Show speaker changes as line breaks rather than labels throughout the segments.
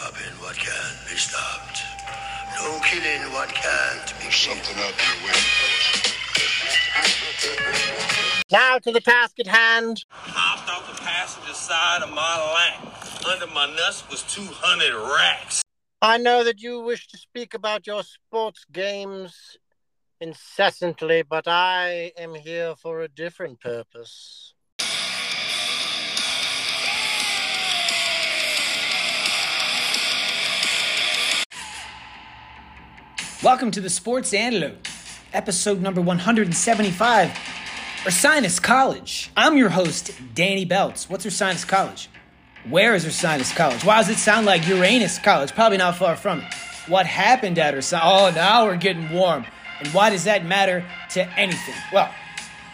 stopping what can't be stopped. No killing what can't be
There's something out there waiting for us.
Now to the task at hand.
hopped off the passenger side of my lap. Under my nuts was 200 racks.
I know that you wish to speak about your sports games incessantly, but I am here for a different purpose.
Welcome to the Sports Antidote, episode number 175, Ursinus College. I'm your host, Danny Belts. What's Ursinus College? Where is Ursinus College? Why does it sound like Uranus College? Probably not far from it. What happened at Ursinus? Oh, now we're getting warm. And why does that matter to anything? Well,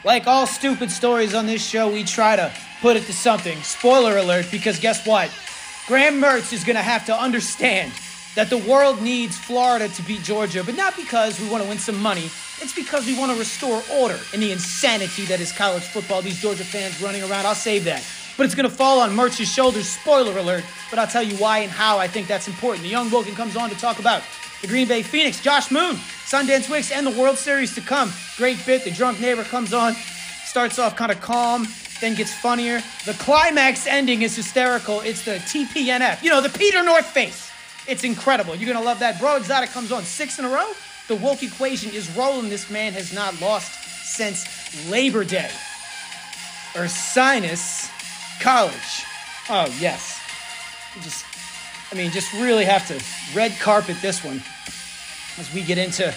like all stupid stories on this show, we try to put it to something. Spoiler alert, because guess what? Graham Mertz is going to have to understand that the world needs Florida to beat Georgia, but not because we want to win some money. It's because we want to restore order in the insanity that is college football. These Georgia fans running around. I'll save that. But it's going to fall on Mertz's shoulders. Spoiler alert. But I'll tell you why and how I think that's important. The young Woken comes on to talk about the Green Bay Phoenix, Josh Moon, Sundance Wicks, and the World Series to come. Great bit. The drunk neighbor comes on, starts off kind of calm, then gets funnier. The climax ending is hysterical. It's the TPNF, you know, the Peter North face. It's incredible. You're going to love that. Breaux Exotic comes on six in a row. The woke equation is rolling. This man has not lost since Labor Day. Ursinus College. Oh, yes. Just, I mean, just really have to red carpet this one as we get into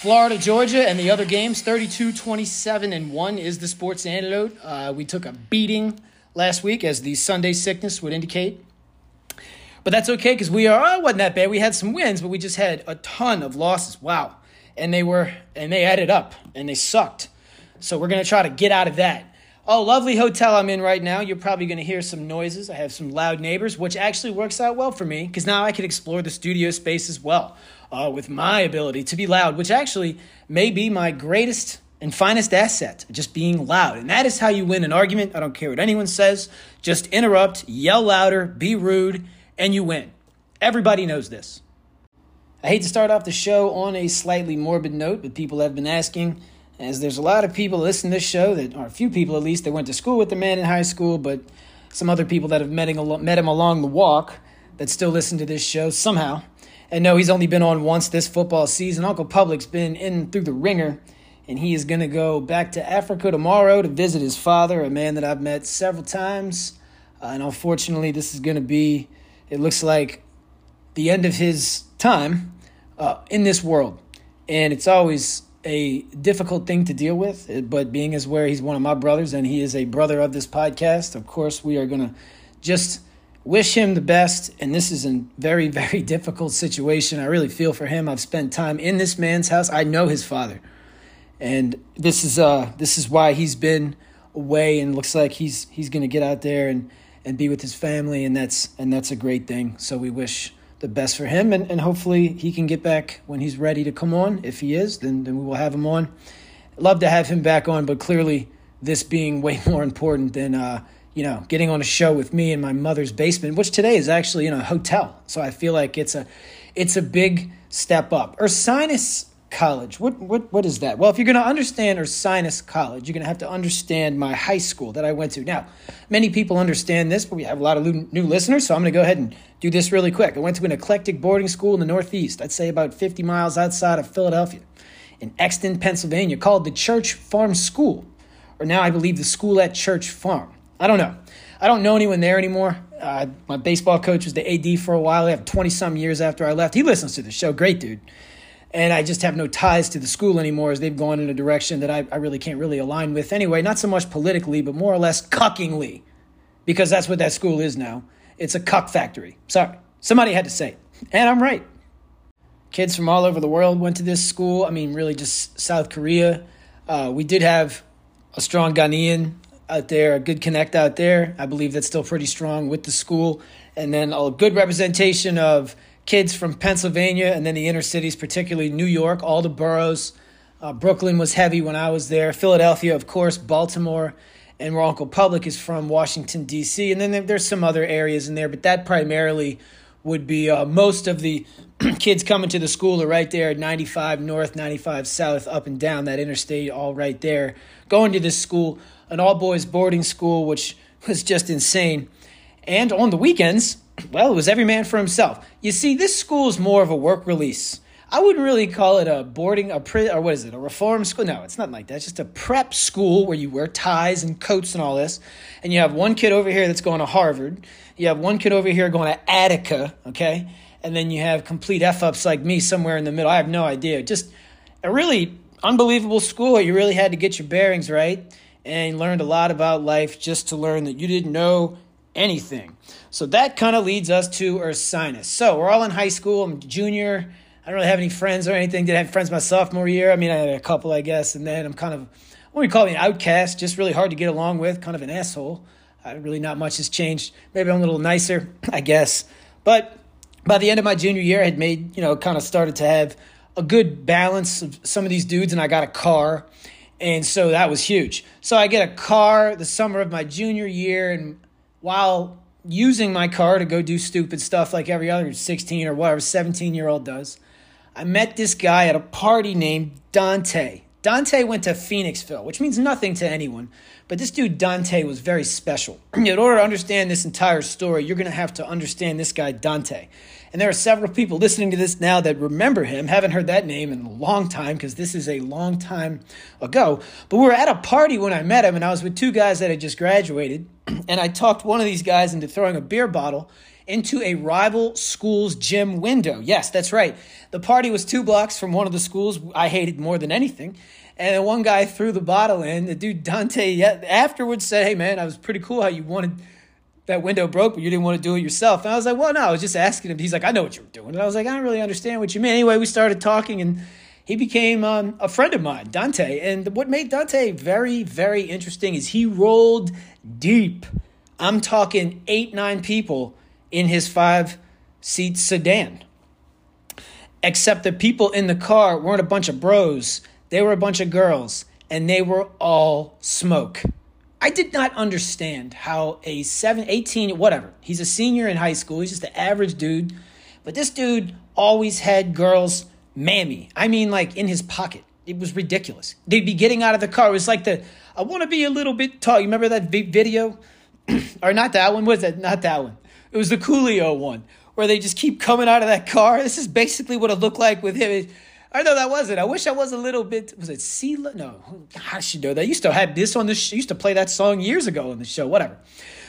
Florida, Georgia, and the other games. 32 27 and 1 is the sports antidote. Uh, we took a beating last week, as the Sunday sickness would indicate. But that's okay because we are, oh, wasn't that bad. We had some wins, but we just had a ton of losses. Wow. And they were, and they added up and they sucked. So we're going to try to get out of that. Oh, lovely hotel I'm in right now. You're probably going to hear some noises. I have some loud neighbors, which actually works out well for me because now I can explore the studio space as well uh, with my ability to be loud, which actually may be my greatest and finest asset, just being loud. And that is how you win an argument. I don't care what anyone says. Just interrupt, yell louder, be rude, and you win. Everybody knows this. I hate to start off the show on a slightly morbid note, but people have been asking, as there's a lot of people listening to this show that, or a few people at least, that went to school with the man in high school, but some other people that have met him, met him along the walk that still listen to this show somehow. And no, he's only been on once this football season. Uncle Public's been in through the ringer, and he is going to go back to Africa tomorrow to visit his father, a man that I've met several times. Uh, and unfortunately, this is going to be, it looks like, the end of his time uh, in this world. And it's always a difficult thing to deal with, uh, but being as where he's one of my brothers and he is a brother of this podcast, of course, we are going to just wish him the best. And this is a very, very difficult situation. I really feel for him. I've spent time in this man's house. I know his father. And this is uh this is why he's been away and looks like he's he's to get out there and and be with his family and that's and that's a great thing. So we wish the best for him and, and hopefully he can get back when he's ready to come on. If he is, then then we will have him on. Love to have him back on, but clearly this being way more important than uh you know, getting on a show with me in my mother's basement, which today is actually in a hotel. So I feel like it's a it's a big step up. Ursinus College. What what what is that? Well, if you're going to understand Ursinus College, you're going to have to understand my high school that I went to. Now, many people understand this, but we have a lot of new listeners, so I'm going to go ahead and do this really quick. I went to an eclectic boarding school in the Northeast. I'd say about 50 miles outside of Philadelphia, in Exton, Pennsylvania, called the Church Farm School, or now I believe the School at Church Farm. I don't know. I don't know anyone there anymore. Uh, my baseball coach was the AD for a while. I have 20 some years after I left. He listens to the show. Great dude. And I just have no ties to the school anymore as they've gone in a direction that I, I really can't really align with anyway. Not so much politically, but more or less cuckingly, because that's what that school is now. It's a cuck factory. Sorry. Somebody had to say it. And I'm right. Kids from all over the world went to this school. I mean, really just South Korea. Uh, we did have a strong Ghanaian out there, a good connect out there. I believe that's still pretty strong with the school. And then a good representation of kids from Pennsylvania and then the inner cities, particularly New York, all the boroughs. Uh, Brooklyn was heavy when I was there. Philadelphia, of course, Baltimore, and where Uncle Public is from, Washington, D.C. And then there's some other areas in there, but that primarily would be uh, most of the kids coming to the school are right there at 95 north, 95 south, up and down that interstate, all right there, going to this school, an all boys boarding school, which was just insane. And on the weekends, well, it was every man for himself. You see, this school is more of a work release. I wouldn't really call it a boarding, a pre, or what is it, a reform school? No, it's not like that. It's just a prep school where you wear ties and coats and all this. And you have one kid over here that's going to Harvard. You have one kid over here going to Attica, okay? And then you have complete F ups like me somewhere in the middle. I have no idea. Just a really unbelievable school. You really had to get your bearings right and learned a lot about life just to learn that you didn't know anything. So that kind of leads us to Ursinus. So we're all in high school. I'm junior. I don't really have any friends or anything. Did I have friends my sophomore year? I mean, I had a couple, I guess. And then I'm kind of, what do you call me, an outcast, just really hard to get along with, kind of an asshole. Uh, really not much has changed. Maybe I'm a little nicer, I guess. But by the end of my junior year, I had made, you know, kind of started to have a good balance of some of these dudes, and I got a car. And so that was huge. So I get a car the summer of my junior year, and while using my car to go do stupid stuff like every other 16 or whatever 17 year old does, I met this guy at a party named Dante. Dante went to Phoenixville, which means nothing to anyone, but this dude Dante was very special. In order to understand this entire story, you're going to have to understand this guy Dante. And there are several people listening to this now that remember him, haven't heard that name in a long time because this is a long time ago. But we were at a party when I met him, and I was with two guys that had just graduated, and I talked one of these guys into throwing a beer bottle into a rival school's gym window. Yes, that's right. The party was two blocks from one of the schools I hated more than anything. And then one guy threw the bottle in. The dude Dante afterwards said, "Hey man, I was pretty cool how you wanted that window broke, but you didn't want to do it yourself." And I was like, "Well, no, I was just asking him." He's like, "I know what you were doing." And I was like, "I don't really understand what you mean." Anyway, we started talking, and he became um, a friend of mine, Dante. And what made Dante very, very interesting is he rolled deep. I'm talking eight, nine people in his five seat sedan. Except the people in the car weren't a bunch of bros, they were a bunch of girls, and they were all smoke. I did not understand how a 7, 18, whatever, he's a senior in high school, he's just an average dude, but this dude always had girls mammy. I mean, like in his pocket. It was ridiculous. They'd be getting out of the car. It was like the, I want to be a little bit tall. You remember that video? or not that one? Was that? Not that one. It was the Coolio one where they just keep coming out of that car. This is basically what it looked like with him. I know that wasn't. I wish I was a little bit. Was it Sela? No, I should know that. I used to have this on the. Sh- used to play that song years ago on the show. Whatever.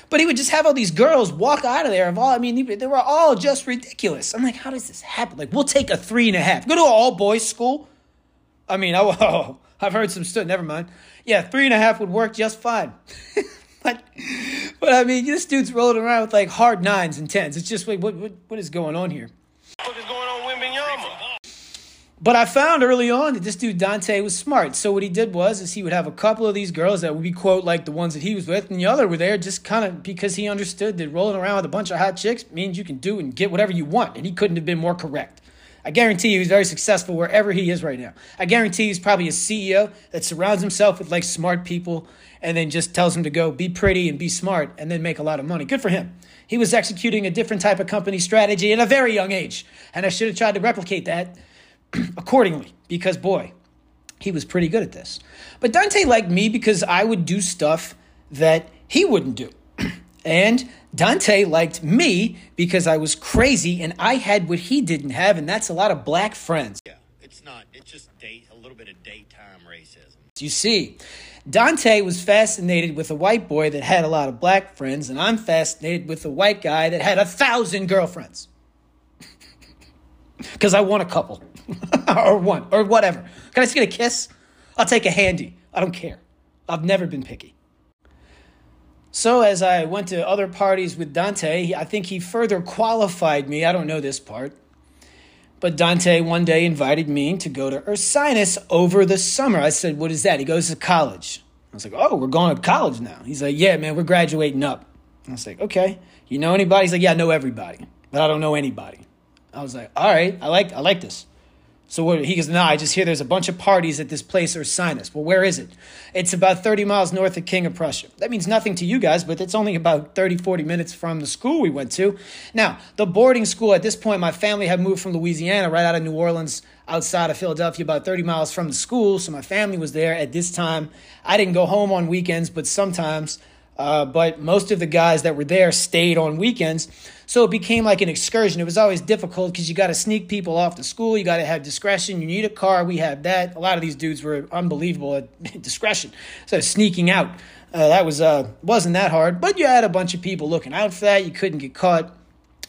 But he would just have all these girls walk out of there. Of all, I mean, they were all just ridiculous. I'm like, how does this happen? Like, we'll take a three and a half. Go to an all boys school. I mean, oh, oh I've heard some stuff. Never mind. Yeah, three and a half would work just fine. but but I mean, this dude's rolling around with like hard nines and tens. It's just wait, what what, what is going on here?
What is going?
But I found early on that this dude Dante was smart. So what he did was is he would have a couple of these girls that would be quote like the ones that he was with, and the other were there just kind of because he understood that rolling around with a bunch of hot chicks means you can do and get whatever you want, and he couldn't have been more correct. I guarantee you he's very successful wherever he is right now. I guarantee he's probably a CEO that surrounds himself with like smart people and then just tells him to go be pretty and be smart and then make a lot of money. Good for him. He was executing a different type of company strategy at a very young age. And I should have tried to replicate that accordingly because, boy, he was pretty good at this. But Dante liked me because I would do stuff that he wouldn't do. and Dante liked me because I was crazy and I had what he didn't have, and that's a lot of black friends.
Yeah, it's not, it's just date, a little bit of daytime racism.
You see, Dante was fascinated with a white boy that had a lot of black friends, and I'm fascinated with a white guy that had a thousand girlfriends. Because I want a couple, or one, or whatever. Can I just get a kiss? I'll take a handy. I don't care. I've never been picky. So, as I went to other parties with Dante, I think he further qualified me. I don't know this part. But Dante one day invited me to go to Ursinus over the summer. I said, What is that? He goes to college. I was like, Oh, we're going to college now. He's like, Yeah, man, we're graduating up. I was like, Okay. You know anybody? He's like, Yeah, I know everybody, but I don't know anybody. I was like, All right, I like I like this. So what, he goes, no, I just hear there's a bunch of parties at this place Ursinus. Well, where is it? It's about 30 miles north of King of Prussia. That means nothing to you guys, but it's only about 30, 40 minutes from the school we went to. Now, the boarding school, at this point, my family had moved from Louisiana right out of New Orleans outside of Philadelphia, about 30 miles from the school. So my family was there at this time. I didn't go home on weekends, but sometimes. Uh, but most of the guys that were there stayed on weekends. So it became like an excursion. It was always difficult because you got to sneak people off to school. You got to have discretion. You need a car. We had that. A lot of these dudes were unbelievable at discretion. So sneaking out, uh, that was uh, wasn't that hard. But you had a bunch of people looking out for that. You couldn't get caught.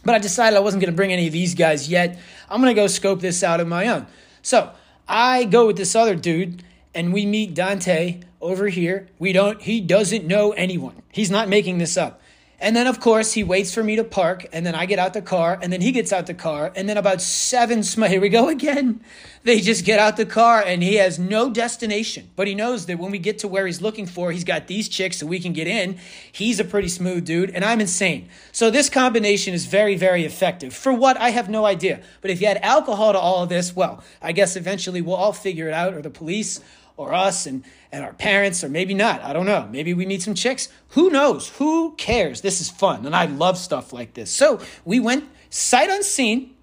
But I decided I wasn't going to bring any of these guys yet. I'm going to go scope this out on my own. So I go with this other dude, and we meet Dante over here. We don't. He doesn't know anyone. He's not making this up. And then, of course, he waits for me to park, and then I get out the car, and then he gets out the car, and then about seven, sm- here we go again. They just get out the car, and he has no destination. But he knows that when we get to where he's looking for, he's got these chicks so we can get in. He's a pretty smooth dude, and I'm insane. So this combination is very, very effective. For what? I have no idea. But if you add alcohol to all of this, well, I guess eventually we'll all figure it out, or the police, or us, and and our parents, or maybe not. I don't know. Maybe we meet some chicks. Who knows? Who cares? This is fun, and I love stuff like this. So we went sight unseen,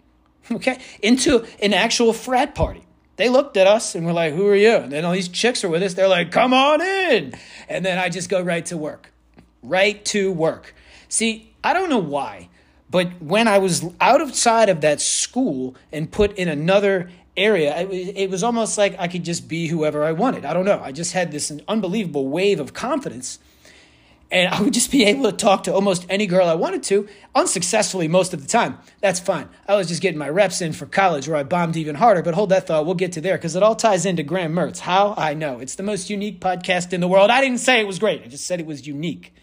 okay, into an actual frat party. They looked at us and we're like, "Who are you?" And then all these chicks are with us. They're like, "Come on in," and then I just go right to work, right to work. See, I don't know why, but when I was outside of that school and put in another area, it was, it was almost like I could just be whoever I wanted. I don't know. I just had this unbelievable wave of confidence. And I would just be able to talk to almost any girl I wanted to, unsuccessfully most of the time. That's fine. I was just getting my reps in for college where I bombed even harder. But hold that thought. We'll get to there because it all ties into Graham Mertz. How? I know. It's the most unique podcast in the world. I didn't say it was great, I just said it was unique.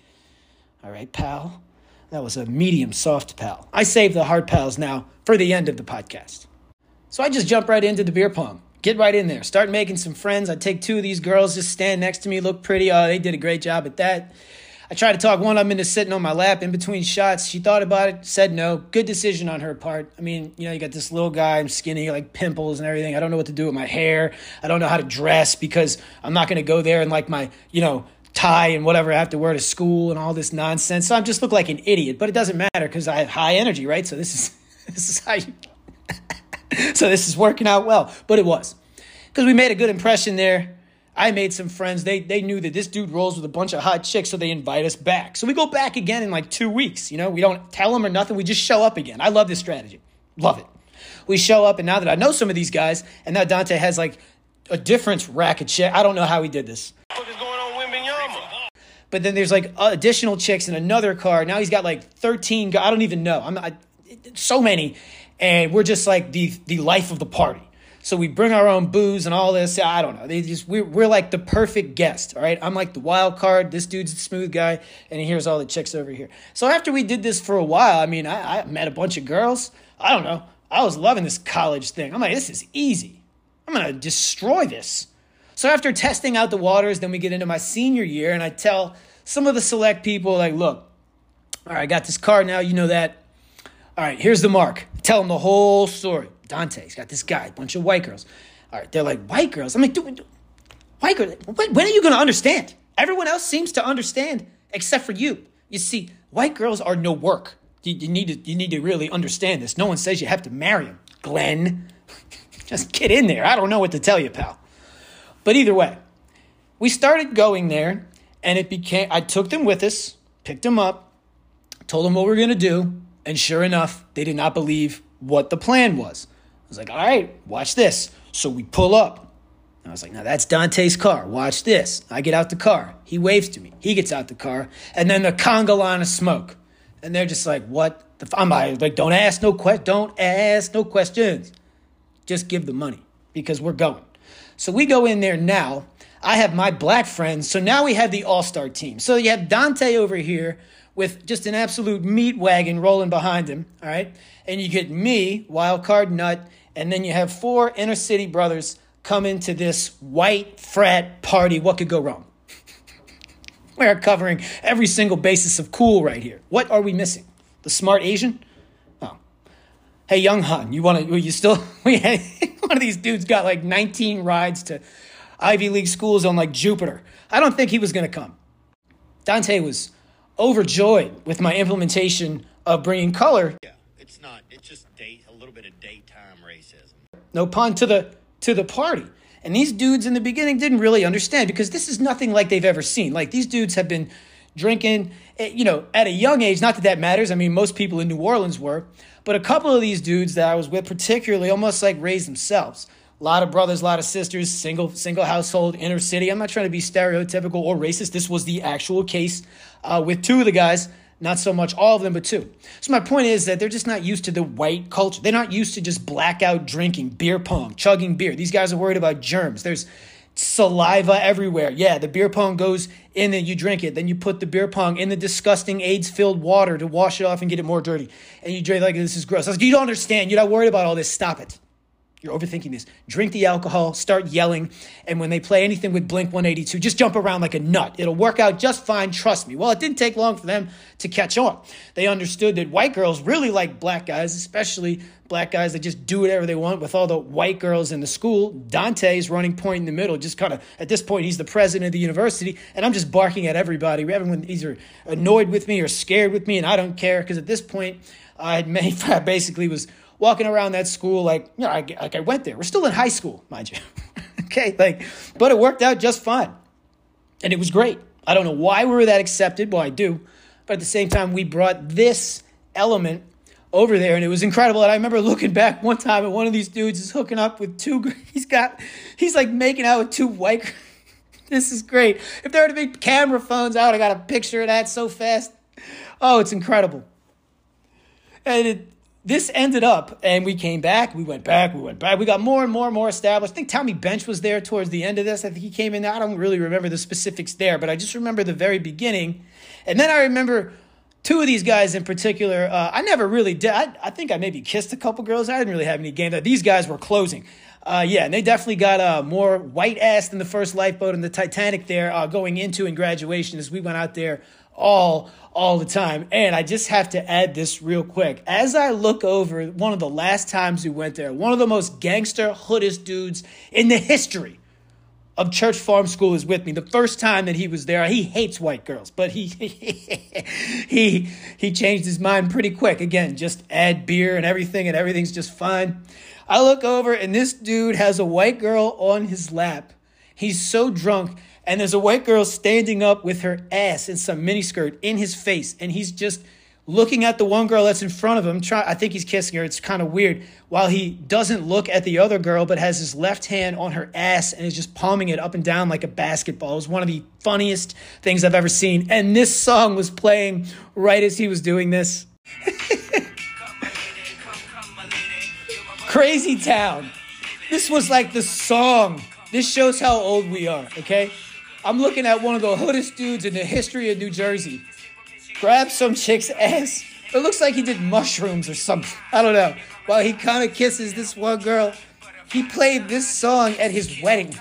All right, pal. That was a medium soft pal. I save the hard pals now for the end of the podcast. So I just jump right into the beer pong. Get right in there. Start making some friends. I take two of these girls, just stand next to me, look pretty. Oh, they did a great job at that. I tried to talk one of them into sitting on my lap in between shots. She thought about it, said no. Good decision on her part. I mean, you know, you got this little guy, I'm skinny, like pimples and everything. I don't know what to do with my hair. I don't know how to dress because I'm not going to go there and like my, you know, tie and whatever I have to wear to school and all this nonsense. So I just look like an idiot, but it doesn't matter because I have high energy, right? So this is this is how you so this is working out well. But it was. Because we made a good impression there. I made some friends. They they knew that this dude rolls with a bunch of hot chicks, so they invite us back. So we go back again in like two weeks. You know, we don't tell them or nothing. We just show up again. I love this strategy. Love it. We show up, and now that I know some of these guys, and now Dante has like a different racket chick. I don't know how he did this.
What is going on, Wembanyama?
But then there's like additional chicks in another car. Now he's got like 13. I don't even know. I'm I, so many, and we're just like the the life of the party. So we bring our own booze and all this. I don't know. They just we're, we're like the perfect guest. All right. I'm like the wild card. This dude's a smooth guy, and here's all the chicks over here. So after we did this for a while, I mean, I, I met a bunch of girls. I don't know. I was loving this college thing. I'm like, this is easy. I'm gonna destroy this. So after testing out the waters, then we get into my senior year, and I tell some of the select people, like, look, all right, I got this card now. You know that. All right, here's the mark. Tell him the whole story. Dante. He's got this guy, bunch of white girls. All right, they're like, white girls? I'm like, dude, dude, white girls? When, when are you going to understand? Everyone else seems to understand except for you. You see, white girls are no work. You, you, need to, you need to really understand this. No one says you have to marry them, Glenn. Just get in there. I don't know what to tell you, pal. But either way, we started going there, and it became, I took them with us, picked them up, told them what we were going to do, and sure enough, they did not believe what the plan was. I was like, all right, watch this. So we pull up. I was like, now that's Dante's car. Watch this. I get out the car. He waves to me. He gets out the car. And then the conga line of smoke. And they're just like, what the f-? I'm like, don't ask no que- don't ask no questions. Just give the money because we're going. So we go in there now. I have my black friends. So now we have the all star team. So you have Dante over here with just an absolute meat wagon rolling behind him. All right. And you get me, wild card nut. And then you have four inner city brothers come into this white frat party. What could go wrong? We're covering every single basis of cool right here. What are we missing? The smart Asian? Oh. Hey, Young Han, you want to? You still? We one of these dudes got like 19 rides to Ivy League schools on like Jupiter. I don't think he was going to come. Dante was overjoyed with my implementation of bringing color.
Yeah, it's not. It's just date a little bit of daytime racism.
No pun to the to the party. And these dudes in the beginning didn't really understand because this is nothing like they've ever seen. Like these dudes have been drinking, eh, you know, at a young age. Not that that matters. I mean, most people in New Orleans were, but a couple of these dudes that I was with, particularly, almost like raised themselves. A lot of brothers, a lot of sisters, single single household, inner city. I'm not trying to be stereotypical or racist. This was the actual case uh, with two of the guys. Not so much all of them, but two. So my point is that they're just not used to the white culture. They're not used to just blackout drinking, beer pong, chugging beer. These guys are worried about germs. There's saliva everywhere. Yeah, the beer pong goes in and you drink it. Then you put the beer pong in the disgusting AIDS filled water to wash it off and get it more dirty. And you drink like this is gross. Like, you don't understand. You're not worried about all this. Stop it. You're overthinking this. Drink the alcohol, start yelling, and when they play anything with Blink 182, just jump around like a nut. It'll work out just fine, trust me. Well, it didn't take long for them to catch on. They understood that white girls really like black guys, especially black guys that just do whatever they want with all the white girls in the school. Dante is running point in the middle, just kind of at this point, he's the president of the university, and I'm just barking at everybody. Everyone either annoyed with me or scared with me, and I don't care because at this point, I I basically was walking around that school like you know I, like I went there. We're still in high school, mind you. okay, like but it worked out just fine, and it was great. I don't know why we were that accepted. Well, I do, but at the same time, we brought this element over there, and it was incredible. And I remember looking back one time, and one of these dudes is hooking up with two. He's got he's like making out with two white. this is great. If there were to be camera phones out, I got a picture of that so fast. Oh, it's incredible. And it, this ended up, and we came back, we went back, we went back. We got more and more and more established. I think Tommy Bench was there towards the end of this. I think he came in. I don't really remember the specifics there, but I just remember the very beginning. And then I remember two of these guys in particular. Uh, I never really did. I, I, think I maybe kissed a couple girls. I didn't really have any game. These guys were closing. Uh, yeah, and they definitely got uh, more white ass than the first lifeboat and the Titanic there uh, going into in graduation as we went out there all all the time. And I just have to add this real quick. As I look over one of the last times we went there, one of the most gangster hoodest dudes in the history of Church Farm School is with me. The first time that he was there, he hates white girls, but he he he changed his mind pretty quick. Again, just add beer and everything, and everything's just fine. I look over and this dude has a white girl on his lap. He's so drunk and there's a white girl standing up with her ass in some miniskirt in his face, and he's just looking at the one girl that's in front of him. Try, I think he's kissing her. It's kind of weird. While he doesn't look at the other girl, but has his left hand on her ass and is just palming it up and down like a basketball. It was one of the funniest things I've ever seen. And this song was playing right as he was doing this. Crazy Town. This was like the song. This shows how old we are, okay? I'm looking at one of the hoodest dudes in the history of New Jersey. Grab some chick's ass. It looks like he did mushrooms or something. I don't know. While he kind of kisses this one girl, he played this song at his wedding.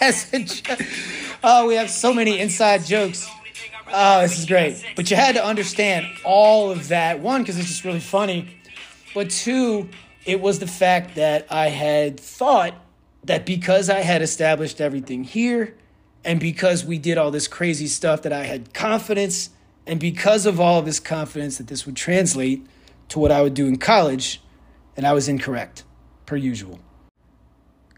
Oh, we have so many inside jokes. Oh, this is great. But you had to understand all of that. One, because it's just really funny. But two, it was the fact that I had thought that because I had established everything here, and because we did all this crazy stuff, that I had confidence. And because of all of this confidence, that this would translate to what I would do in college. And I was incorrect, per usual.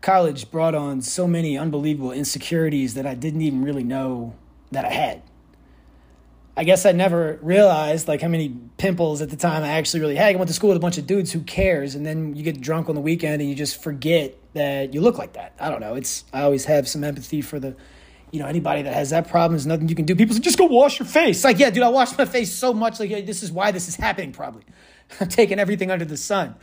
College brought on so many unbelievable insecurities that I didn't even really know that I had. I guess I never realized like how many pimples at the time I actually really had. I went to school with a bunch of dudes. Who cares? And then you get drunk on the weekend and you just forget that you look like that. I don't know. It's I always have some empathy for the you know, anybody that has that problem, there's nothing you can do. People say, just go wash your face. Like, yeah, dude, I wash my face so much. Like, this is why this is happening, probably. I'm taking everything under the sun.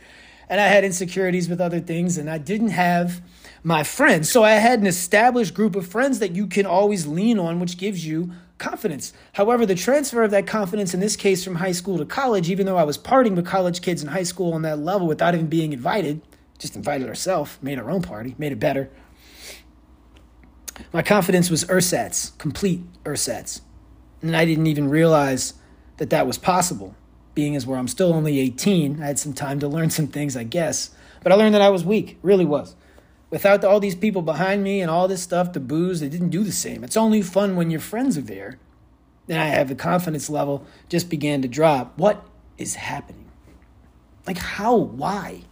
And I had insecurities with other things, and I didn't have my friends. So I had an established group of friends that you can always lean on, which gives you confidence. However, the transfer of that confidence, in this case from high school to college, even though I was partying with college kids in high school on that level without even being invited, just invited ourselves, made our own party, made it better my confidence was ersatz, complete ersatz. And I didn't even realize that that was possible. being as where I'm still only 18. I had some time to learn some things, I guess. But I learned that I was weak, really was. Without all these people behind me and all this stuff, the booze, they didn't do the same. It's only fun when your friends are there. And I have the confidence level just began to drop. What is happening? Like how? Why?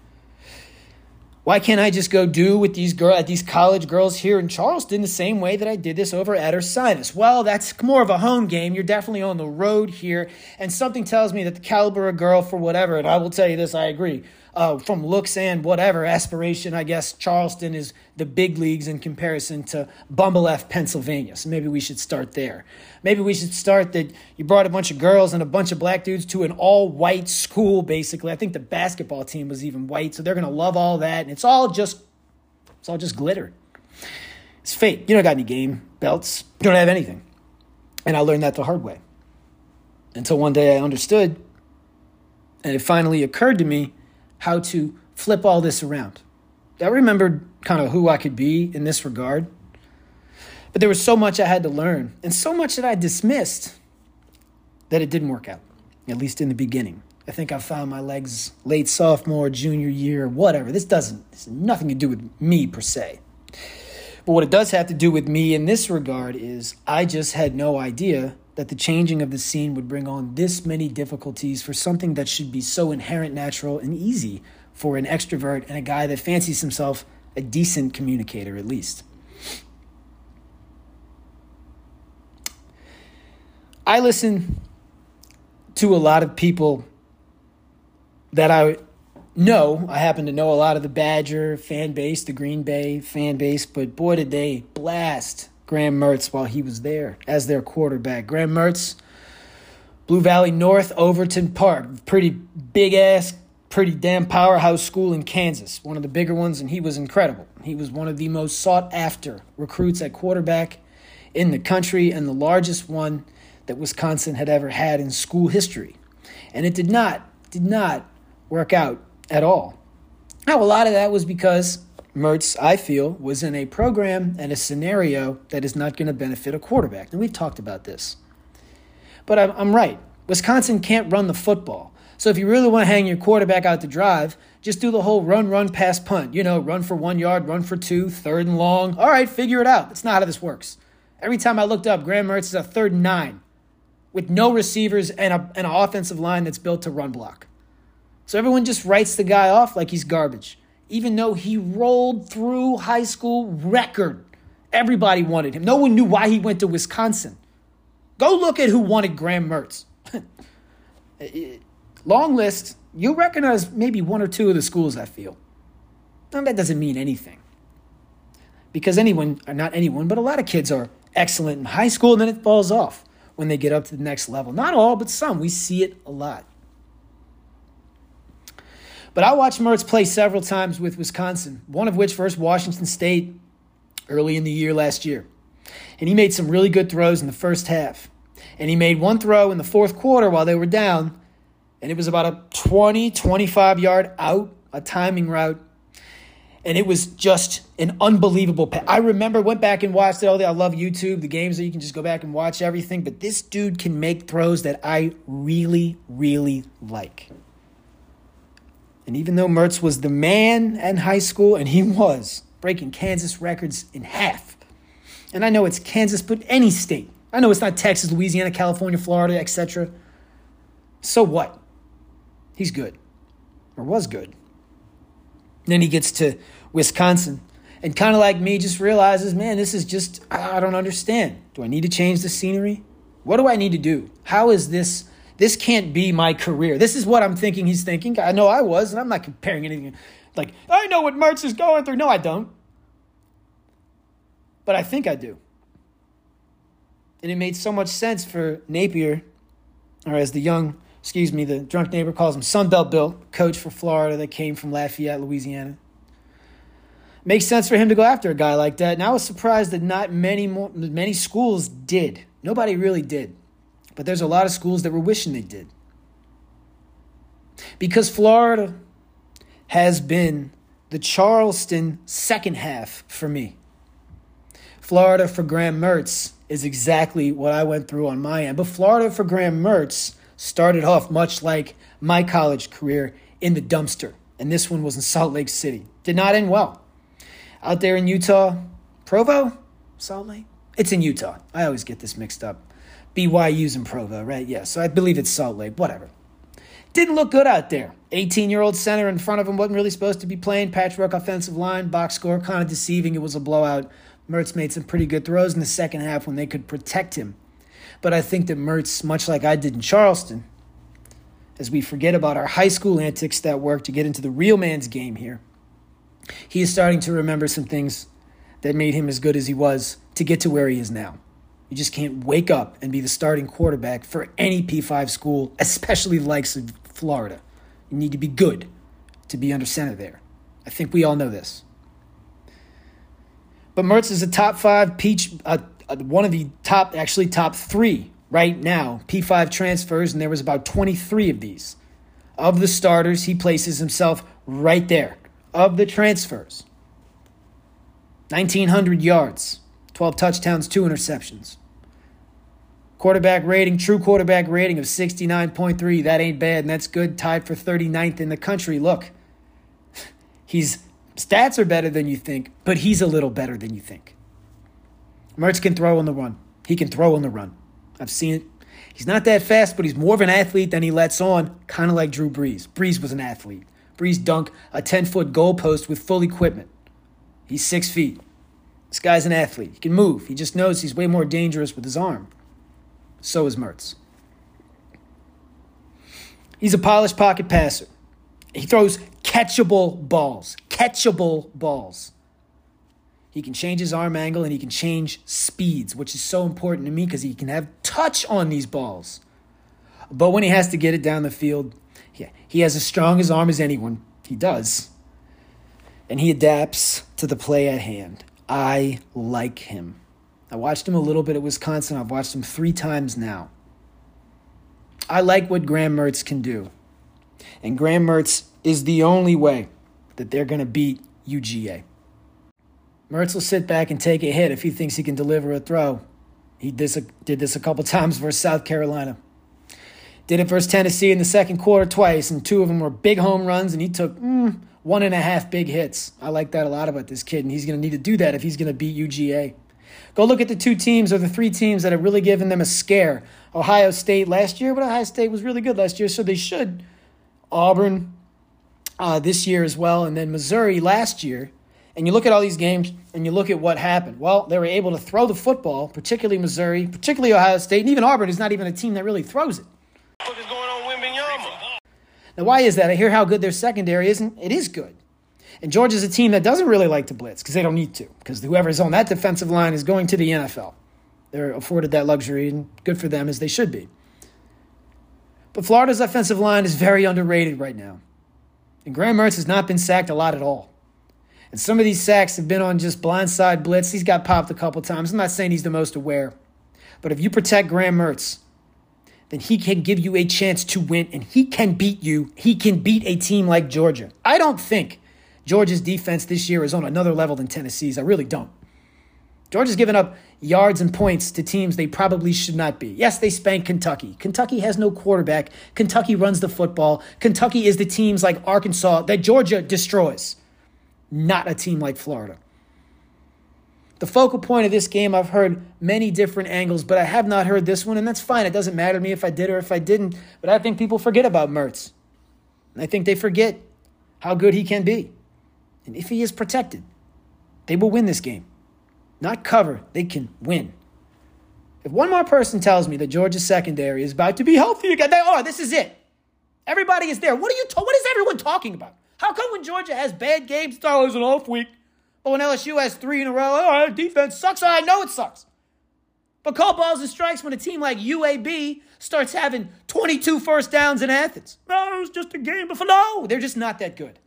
Why can't I just go do with these girl at these college girls here in Charleston the same way that I did this over at Ursinus? Well, that's more of a home game. You're definitely on the road here, and something tells me that the caliber of girl for whatever, and I will tell you this, I agree uh, from looks and whatever aspiration, I guess Charleston is the big leagues in comparison to Bumble F, Pennsylvania. So maybe we should start there. Maybe we should start that you brought a bunch of girls and a bunch of black dudes to an all white school, basically. I think the basketball team was even white, so they're going to love all that. And it's all just, it's all just glitter. It's fake. You don't got any game belts, you don't have anything. And I learned that the hard way. Until one day I understood, and it finally occurred to me how to flip all this around. I remembered kind of who I could be in this regard. But there was so much I had to learn, and so much that I dismissed that it didn't work out, at least in the beginning. I think I found my legs late sophomore, junior year, whatever. This doesn't, this nothing to do with me per se. But what it does have to do with me in this regard is I just had no idea that the changing of the scene would bring on this many difficulties for something that should be so inherent, natural, and easy for an extrovert and a guy that fancies himself a decent communicator, at least. I listen to a lot of people that I know. I happen to know a lot of the Badger fan base, the Green Bay fan base, but boy, did they blast Graham Mertz while he was there as their quarterback. Graham Mertz, Blue Valley North, Overland Park, pretty big ass, pretty damn powerhouse school in Kansas, one of the bigger ones, and he was incredible. He was one of the most sought after recruits at quarterback in the country and the largest one that Wisconsin had ever had in school history. And it did not, did not work out at all. Now, a lot of that was because Mertz, I feel, was in a program and a scenario that is not going to benefit a quarterback. And we've talked about this. But I'm, I'm right. Wisconsin can't run the football. So if you really want to hang your quarterback out to drive, just do the whole run, run, pass, punt. You know, run for one yard, run for two, third and long. All right, figure it out. That's not how this works. Every time I looked up, Graham Mertz is a third and nine with no receivers and, a, and an offensive line that's built to run block. So everyone just writes the guy off like he's garbage even though he rolled through high school record. Everybody wanted him. No one knew why he went to Wisconsin. Go look at who wanted Graham Mertz. Long list. You'll recognize maybe one or two of the schools, I feel. And that doesn't mean anything. Because anyone, or not anyone, but a lot of kids are excellent in high school and then it falls off when they get up to the next level. Not all, but some. We see it a lot. But I watched Mertz play several times with Wisconsin, one of which versus Washington State early in the year last year. And he made some really good throws in the first half. And he made one throw in the fourth quarter while they were down, and it was about a 20, 25 yard out, a timing route. And it was just an unbelievable pass. I remember, went back and watched it oh, all day. I love YouTube, the games that you can just go back and watch everything. But this dude can make throws that I really, really like. And even though Mertz was the man in high school, and he was breaking Kansas records in half, and I know it's Kansas, but any state. I know it's not Texas, Louisiana, California, Florida, etc. So what? He's good, or was good. Then he gets to Wisconsin, and kind of like me, just realizes, man, this is just, I don't understand. Do I need to change the scenery? What do I need to do? How is this this can't be my career. This is what I'm thinking he's thinking. I know I was, and I'm not comparing anything. Like, I know what Mertz is going through. No, I don't. But I think I do. And it made so much sense for Napier, or as the young, excuse me, the drunk neighbor calls him, Sunbelt Bill, coach for Florida that came from Lafayette, Louisiana. Makes sense for him to go after a guy like that. And I was surprised that not many more, many schools did. Nobody really did. But there's a lot of schools that were wishing they did. Because Florida has been the Charleston second half for me. Florida for Graham Mertz is exactly what I went through on my end. But Florida for Graham Mertz started off much like my college career in the dumpster, and this one was in Salt Lake City. Did not end well. Out there in Utah, Provo, Salt Lake. It's in Utah. I always get this mixed up. BYU's in Provo, right? Yeah, so I believe it's Salt Lake. Whatever. Didn't look good out there. 18 year old center in front of him wasn't really supposed to be playing. Patchwork offensive line, box score kind of deceiving. It was a blowout. Mertz made some pretty good throws in the second half when they could protect him. But I think that Mertz, much like I did in Charleston, as we forget about our high school antics that work to get into the real man's game here, he is starting to remember some things that made him as good as he was to get to where he is now. You just can't wake up and be the starting quarterback for any P5 school, especially likes of Florida. You need to be good to be under center there. I think we all know this. But Mertz is a top five peach, uh, uh, one of the top, actually top three right now, P5 transfers, and there was about 23 of these. Of the starters, he places himself right there. Of the transfers, 1,900 yards, 12 touchdowns, two interceptions. Quarterback rating, true quarterback rating of 69.3. That ain't bad, and that's good. Tied for 39th in the country. Look, he's stats are better than you think, but he's a little better than you think. Mertz can throw on the run. He can throw on the run. I've seen it. He's not that fast, but he's more of an athlete than he lets on, kind of like Drew Brees. Brees was an athlete. Brees dunk a 10 foot goalpost with full equipment. He's six feet. This guy's an athlete. He can move. He just knows he's way more dangerous with his arm. So is Mertz. He's a polished pocket passer. He throws catchable balls. Catchable balls. He can change his arm angle and he can change speeds, which is so important to me because he can have touch on these balls. But when he has to get it down the field, yeah, he has as strong as arm as anyone. He does. And he adapts to the play at hand. I like him. I watched him a little bit at Wisconsin. I've watched him three times now. I like what Graham Mertz can do. And Graham Mertz is the only way that they're going to beat UGA. Mertz will sit back and take a hit if he thinks he can deliver a throw. He did this, a couple times versus South Carolina. Did it versus Tennessee in the second quarter twice, and two of them were big home runs, and he took mm, one and a half big hits. I like that a lot about this kid, and he's going to need to do that if he's going to beat UGA. Go look at the two teams or the three teams that have really given them a scare. Ohio State last year, but Ohio State was really good last year, so they should. Auburn uh, this year as well, and then Missouri last year and you look at all these games and you look at what happened. Well, they were able to throw the football, particularly Missouri, particularly Ohio State, and even Auburn is not even a team that really throws it.
What is going on Wembanyama?
Now, why is that? I hear how good their secondary is, and it is good. And Georgia's a team that doesn't really like to blitz because they don't need to, because whoever's on that defensive line is going to the NFL. They're afforded that luxury, and good for them as they should be. But Florida's offensive line is very underrated right now. And Graham Mertz has not been sacked a lot at all. And some of these sacks have been on just blindside blitz. He's got popped a couple times. I'm not saying he's the most aware. But if you protect Graham Mertz, then he can give you a chance to win and he can beat you. He can beat a team like Georgia. I don't think Georgia's defense this year is on another level than Tennessee's. I really don't. Georgia's given up yards and points to teams they probably should not be. Yes, they spanked Kentucky. Kentucky has no quarterback. Kentucky runs the football. Kentucky is the teams like Arkansas that Georgia destroys not a team like Florida. The focal point of this game, I've heard many different angles, but I have not heard this one, and that's fine. It doesn't matter to me if I did or if I didn't, but I think people forget about Mertz. And I think they forget how good he can be. And if he is protected, they will win this game. Not cover, they can win. If one more person tells me that Georgia's secondary is about to be healthy again, they are. This is it. Everybody is there. What are you? Ta- what is everyone talking about? How come when Georgia has bad games, it's always an off week? But when LSU has three in a row, oh, our defense sucks. Oh, I know it sucks. But call balls and strikes when a team like UAB starts having 22 first downs in Athens. No, it was just a game before. No, they're just not that good.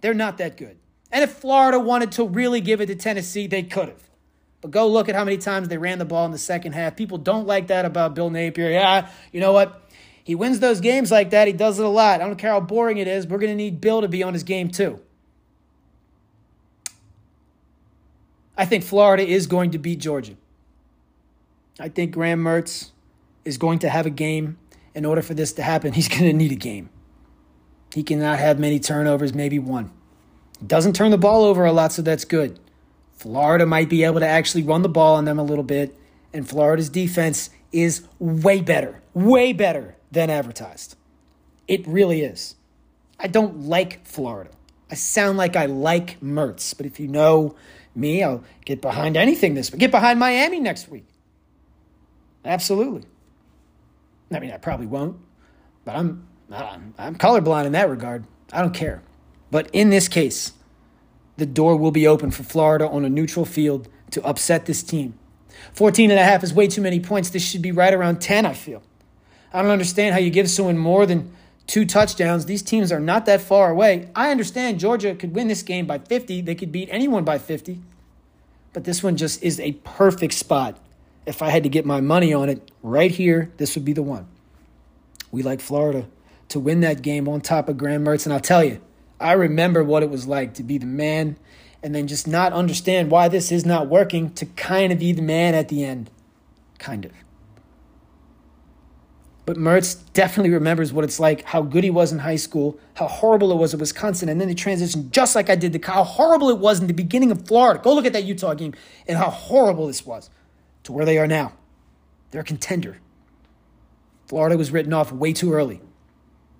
They're not that good. And if Florida wanted to really give it to Tennessee, they could have. But go look at how many times they ran the ball in the second half. People don't like that about Bill Napier. Yeah, you know what? He wins those games like that. He does it a lot. I don't care how boring it is. We're going to need Bill to be on his game too. I think Florida is going to beat Georgia. I think Graham Mertz is going to have a game. In order for this to happen, he's going to need a game. He cannot have many turnovers, maybe one. He doesn't turn the ball over a lot, so that's good. Florida might be able to actually run the ball on them a little bit, and Florida's defense is way better, way better than advertised. It really is. I don't like Florida. I sound like I like Mertz, but if you know me, I'll get behind anything this week. Get behind Miami next week. Absolutely. I mean, I probably won't, but I'm I'm, I'm colorblind in that regard. I don't care. But in this case, the door will be open for Florida on a neutral field to upset this team. 14 and a half is way too many points. This should be right around 10, I feel. I don't understand how you give someone more than two touchdowns. These teams are not that far away. I understand Georgia could win this game by 50. They could beat anyone by 50. But this one just is a perfect spot. If I had to get my money on it right here, this would be the one. We like Florida to win that game on top of Graham Mertz. And I'll tell you, I remember what it was like to be the man and then just not understand why this is not working to kind of be the man at the end. Kind of. But Mertz definitely remembers what it's like, how good he was in high school, how horrible it was at Wisconsin, and then the transition, just like I did to how horrible it was in the beginning of Florida. Go look at that Utah game and how horrible this was to where they are now. They're a contender. Florida was written off way too early.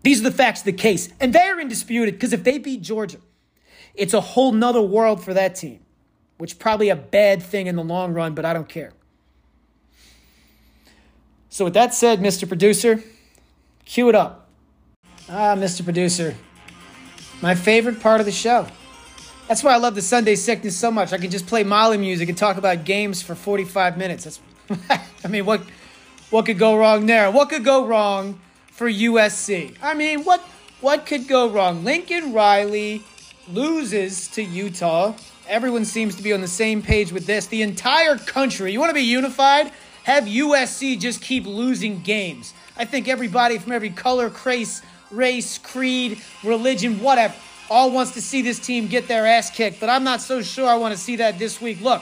These are the facts of the case, and they're indisputed because if they beat Georgia, it's a whole nother world for that team, which probably a bad thing in the long run, but I don't care. So, with that said, Mr. Producer, cue it up. Ah, Mr. Producer, my favorite part of the show. That's why I love the Sunday Sickness so much. I can just play Molly music and talk about games for 45 minutes. That's, I mean, what, what could go wrong there? What could go wrong for USC? I mean, what, what could go wrong? Lincoln Riley loses to Utah. Everyone seems to be on the same page with this. The entire country, you want to be unified? Have USC just keep losing games. I think everybody from every color, race, race, creed, religion, whatever, all wants to see this team get their ass kicked, but I'm not so sure I want to see that this week. Look,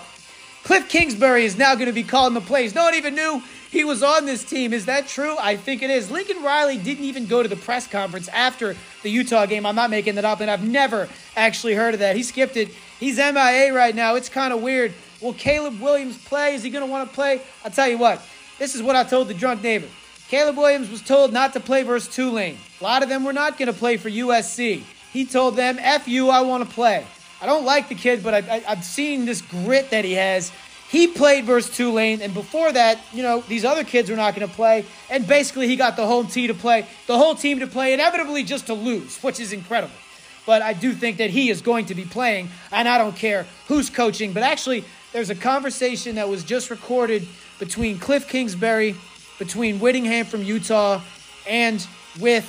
Cliff Kingsbury is now going to be calling the plays. No one even knew he was on this team. Is that true? I think it is. Lincoln Riley didn't even go to the press conference after the Utah game. I'm not making that up, and I've never actually heard of that. He skipped it. He's MIA right now. It's kind of weird. Will Caleb Williams play? Is he going to want to play? I'll tell you what. This is what I told the drunk neighbor. Caleb Williams was told not to play versus Tulane. A lot of them were not going to play for USC. He told them, F you, I want to play. I don't like the kid, but I, have seen this grit that he has. He played versus Tulane, and before that, you know, these other kids were not going to play. And basically, he got the whole team to play, the whole team to play, inevitably just to lose, which is incredible. But I do think that he is going to be playing, and I don't care who's coaching. But actually, there's a conversation that was just recorded between Cliff Kingsbury, between Whittingham from Utah, and with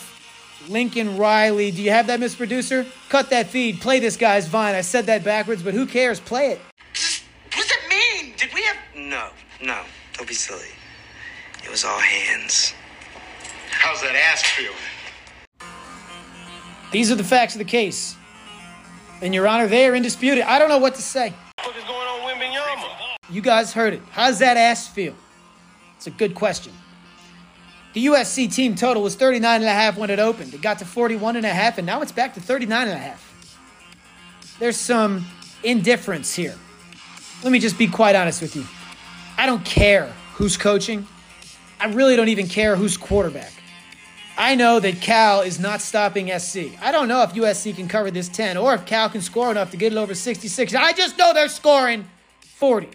Lincoln Riley. Do you have that, Miss Producer? Cut that feed. Play this guy's vine. I said that backwards, but who cares? Play it.
What does that mean? Did we have. No, no. Don't be silly. It was all hands.
How's that ass feel?
These are the facts of the case. And, Your Honor, they are indisputed. I don't know what to say.
What is going on, Wembanyama?
You guys heard it. How's that ass feel? It's a good question. The USC team total was 39 and a half when it opened. It got to 41 and a half and now it's back to 39 and a half. There's some indifference here. Let me just be quite honest with you. I don't care who's coaching. I really don't even care who's quarterback. I know that Cal is not stopping SC. I don't know if USC can cover this 10 or if Cal can score enough to get it over 66. I just know they're scoring 40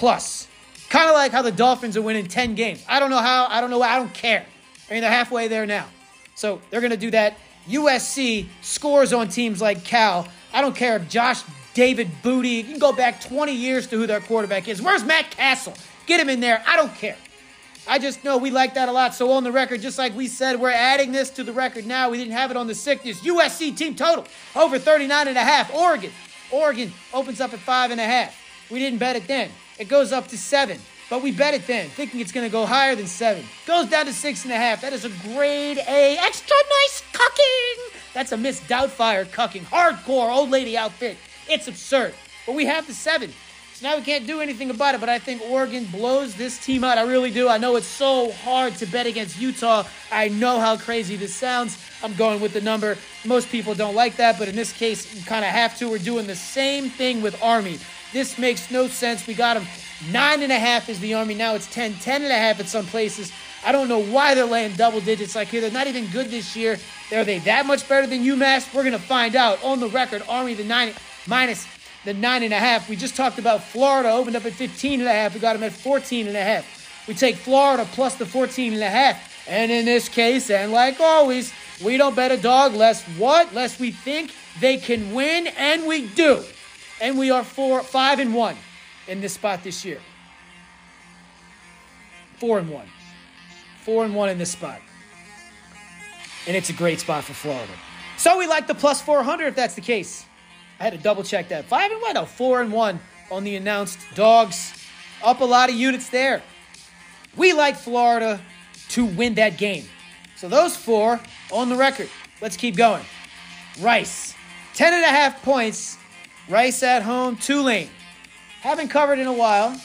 plus. Kind of like how the Dolphins are winning 10 games. I don't know how. I don't know. I don't care. I mean, they're halfway there now. So they're going to do that. USC scores on teams like Cal. I don't care if Josh David Booty, you can go back 20 years to who their quarterback is. Where's Matt Cassel? Get him in there. I don't care. I just know we like that a lot. So on the record, just like we said, we're adding this to the record now. We didn't have it on the sickness. USC team total over 39 and a half. Oregon. Oregon opens up at five and a half. We didn't bet it then. It goes up to seven, but we bet it then, thinking it's going to go higher than seven. Goes down to six and a half. That is a grade A, extra nice cucking. That's a Miss Doubtfire cucking. Hardcore old lady outfit. It's absurd. But we have the seven. So now we can't do anything about it, but I think Oregon blows this team out. I really do. I know it's so hard to bet against Utah. I know how crazy this sounds. I'm going with the number. Most people don't like that, but in this case, you kind of have to. We're doing the same thing with Army. This makes no sense. We got them nine and a half is the Army. Now it's 10, 10 and a half at some places. I don't know why they're laying double digits like here. They're not even good this year. Are they that much better than UMass? We're going to find out. On the record, Army the nine minus the nine and a half. We just talked about Florida opened up at 15 and a half. We got them at 14 and a half. We take Florida plus the 14 and a half. And in this case, and like always, we don't bet a dog less what? Less we think they can win, and we do. And we are four, five and one in this spot this year. Four and one. Four and one in this spot. And it's a great spot for Florida. So we like the plus 400 if that's the case. I had to double check that. Five and one? No, four and one on the announced dogs. Up a lot of units there. We like Florida to win that game. So those four on the record. Let's keep going. Rice, 10 and a half points. Rice at home, Tulane. Haven't covered in a while.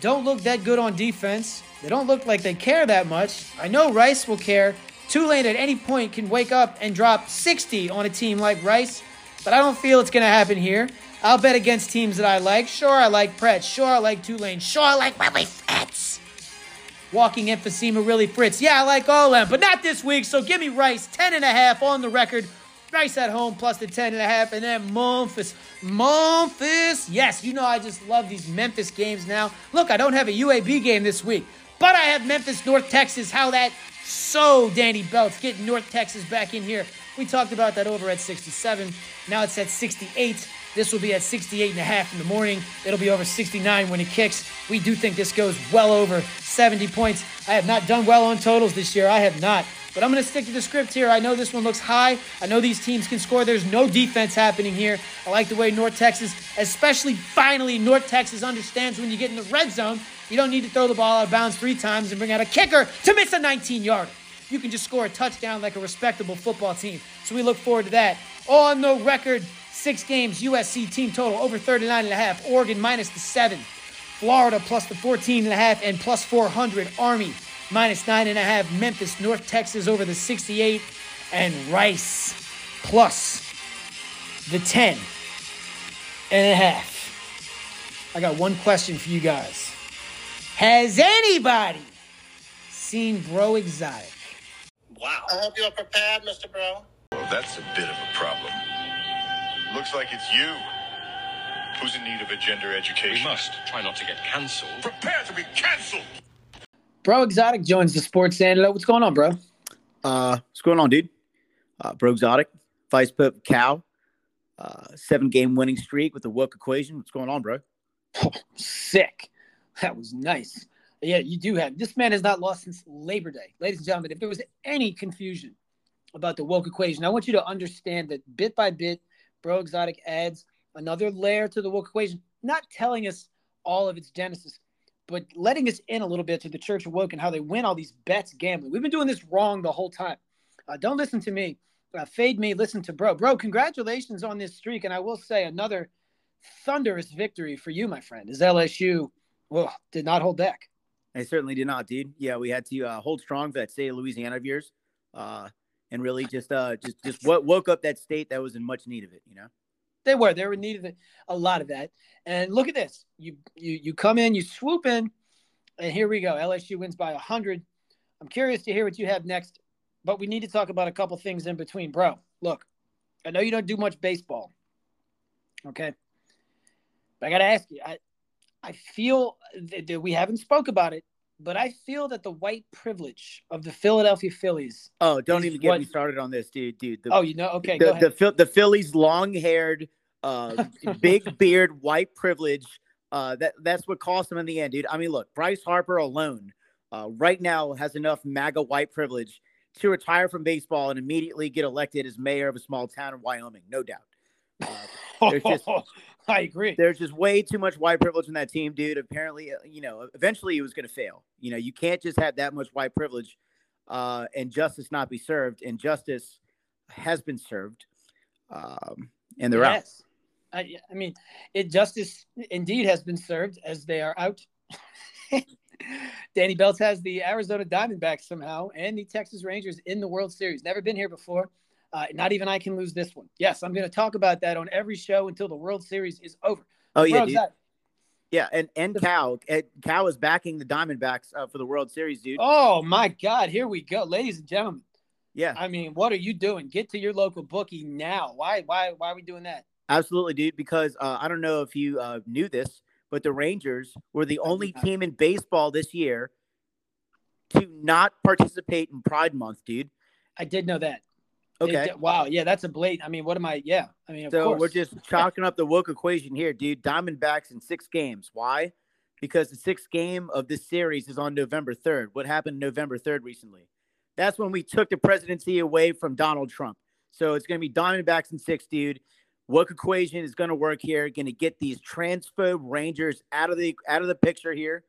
Don't look that good on defense. They don't look like they care that much. I know Rice will care. Tulane at any point can wake up and drop 60 on a team like Rice, but I don't feel it's going to happen here. I'll bet against teams that I like. Sure, I like Pratt. Sure, I like Tulane. Sure, I like Willie Fritz. Walking emphysema, really Fritz. Yeah, I like all them, but not this week. So give me Rice, 10 and a half on the record. Rice at home plus the 10 and a half. And then Memphis. Memphis. Yes, you know I just love these Memphis games now. Look, I don't have a UAB game this week, but I have Memphis, North Texas. How that so Danny Belts getting North Texas back in here. We talked about that over at 67. Now it's at 68. This will be at 68 and a half in the morning. It'll be over 69 when it kicks. We do think this goes well over 70 points. I have not done well on totals this year. I have not. But I'm going to stick to the script here. I know this one looks high. I know these teams can score. There's no defense happening here. I like the way North Texas, especially finally, North Texas understands when you get in the red zone, you don't need to throw the ball out of bounds three times and bring out a kicker to miss a 19 yarder. You can just score a touchdown like a respectable football team. So we look forward to that. On the record, six games, USC team total over 39 and a half. Oregon minus the seven. Florida plus the 14 and a half and plus 400. Army minus nine and a half. Memphis, North Texas over the 68. And Rice plus the 10 and a half. I got one question for you guys. Has anybody seen Breaux Exotic?
Wow.
I hope you're prepared, Mr. Bro.
Well, that's a bit of a problem. Looks like it's you who's in need of a gender education.
We must try not to get cancelled.
Prepare to be cancelled!
Breaux Exotic joins the Sports Antidote. What's going on, bro?
Uh, what's going on, dude? Uh, Breaux Exotic, Vice Pip Cow, uh, seven game winning streak with the woke equation. What's going on, bro?
Sick. That was nice. Yeah, you do have. This man has not lost since Labor Day. Ladies and gentlemen, if there was any confusion about the woke equation, I want you to understand that bit by bit, Breaux Exotic adds another layer to the woke equation, not telling us all of its genesis, but letting us in a little bit to the Church Woke and how they win all these bets gambling. We've been doing this wrong the whole time. Uh, don't listen to me. Uh, fade me. Listen to Bro. Bro, congratulations on this streak. And I will say another thunderous victory for you, my friend, as LSU well, did not hold back.
I certainly did not, dude. Yeah, we had to uh, hold strong for that state of Louisiana of yours, uh, and really just uh, just just what woke up that state that was in much need of it. You know,
They were. They were needed a lot of that. And look at this. You you you come in, you swoop in, and here we go. LSU wins by hundred. I'm curious to hear what you have next, but we need to talk about a couple things in between, bro. Look, I know you don't do much baseball. Okay. But I gotta ask you, I I feel that we haven't spoke about it, but I feel that the white privilege of the Philadelphia Phillies.
oh, don't even get
what-
me started on this, dude. Dude, the,
Oh, you know, okay, go
the,
ahead.
the the Phillies long haired, uh, big beard, white privilege. Uh, that that's what cost them in the end, dude. I mean, look, Bryce Harper alone, uh, right now has enough MAGA white privilege to retire from baseball and immediately get elected as mayor of a small town in Wyoming, no doubt. Uh, there's just
I agree.
there's just way too much white privilege in that team, dude. Apparently, uh, you know, eventually it was going to fail. You know, you can't just have that much white privilege uh, and justice not be served. And justice has been served, um, and they're out.
I, I mean, it justice indeed has been served as they are out. Danny Belts has the Arizona Diamondbacks somehow and the Texas Rangers in the World Series. Never been here before. Uh, not even I can lose this one. Yes, I'm going to talk about that on every show until the World Series is over.
Oh yeah, dude. yeah, and and Cal, and Cal is backing the Diamondbacks uh, for the World Series, dude.
Oh my God! Here we go, ladies and gentlemen.
Yeah,
I mean, what are you doing? Get to your local bookie now. Why? Why? Why are we doing that?
absolutely, dude. Because uh, I don't know if you uh, knew this, but the Rangers were the only team in baseball this year to not participate in Pride Month, dude.
I did know that.
Okay,
did- wow. Yeah, that's a blatant. I mean, what am I? Yeah. I mean, of
so
course.
we're just chalking up the woke equation here, dude. Diamondbacks in six games. Why? Because the sixth game of this series is on November 3rd. What happened November 3rd recently? That's when we took the presidency away from Donald Trump. So it's going to be Diamondbacks in six, dude. Woke equation is going to work here. Going to get these transphobe Rangers out of the out of the picture here.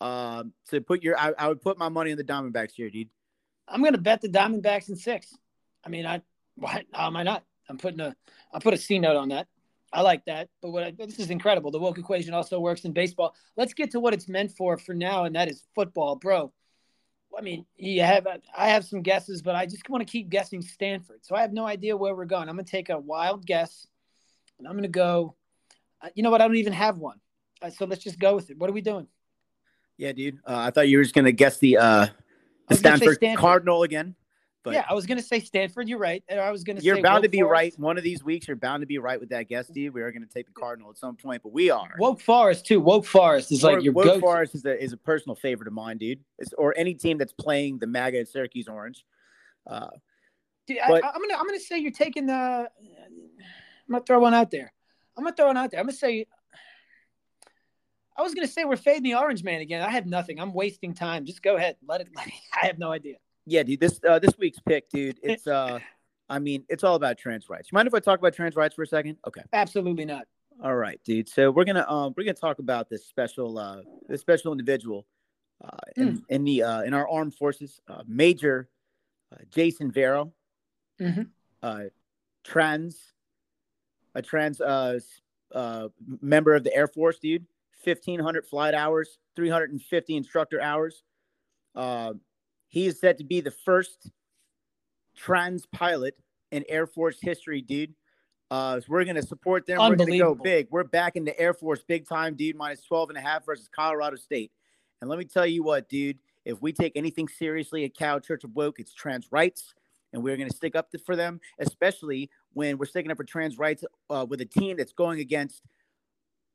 Um, to put your, I, I would put my money on the Diamondbacks here, dude.
I'm going to bet the Diamondbacks in six. I mean, I why how am I not? I'm putting a I put a C note on that. I like that. But what I, this is incredible. The woke equation also works in baseball. Let's get to what it's meant for for now, and that is football, bro. I mean, you have I have some guesses, but I just want to keep guessing Stanford. So I have no idea where we're going. I'm going to take a wild guess, and I'm going to go. uh, You know what? I don't even have one. Uh, So let's just go with it. What are we doing?
Yeah, dude. Uh, I thought you were just going to guess the uh, the
was gonna say
Stanford,
Stanford.
Cardinal again. But
yeah, I was going to say Stanford. You're right. And I was to
You're bound to be
Forest.
right. One of these weeks, you're bound to be right with that guess, dude. We are going to take the Cardinal at some point, but we are.
Woke Forest too. Woke Forest is like your
Woke. Forest is a, is a personal favorite of mine, dude. It's, or any team that's playing the MAGA Syracuse Orange. Uh,
Dude,
But-
I, I'm gonna I'm gonna say you're taking the. I'm gonna throw one out there. I'm gonna throw one out there. I'm gonna say. I was gonna say we're fading the orange man again. I have nothing. I'm wasting time. Just go ahead. Let it. Let it I have no idea.
Yeah, dude. This uh, this week's pick, dude. It's uh, I mean, it's all about trans rights. You mind if I talk about trans rights for a second? Okay.
Absolutely not.
All right, dude. So we're gonna um we're gonna talk about this special uh this special individual uh in, in the uh in our armed forces, uh, Major uh, Jason Vero,
Mhm.
uh trans a trans uh uh member of the Air Force, dude. Fifteen hundred flight hours, three hundred and fifty instructor hours. Uh, he is said to be the first trans pilot in Air Force history, dude. Uh, so we're going to support them. We're going to go big. We're back in the Air Force big time, dude. Minus 12 and a half versus Colorado State. And let me tell you what, dude, if we take anything seriously at Cal Church of Woke, it's trans rights. And we're going to stick up for them, especially when we're sticking up for trans rights uh, with a team that's going against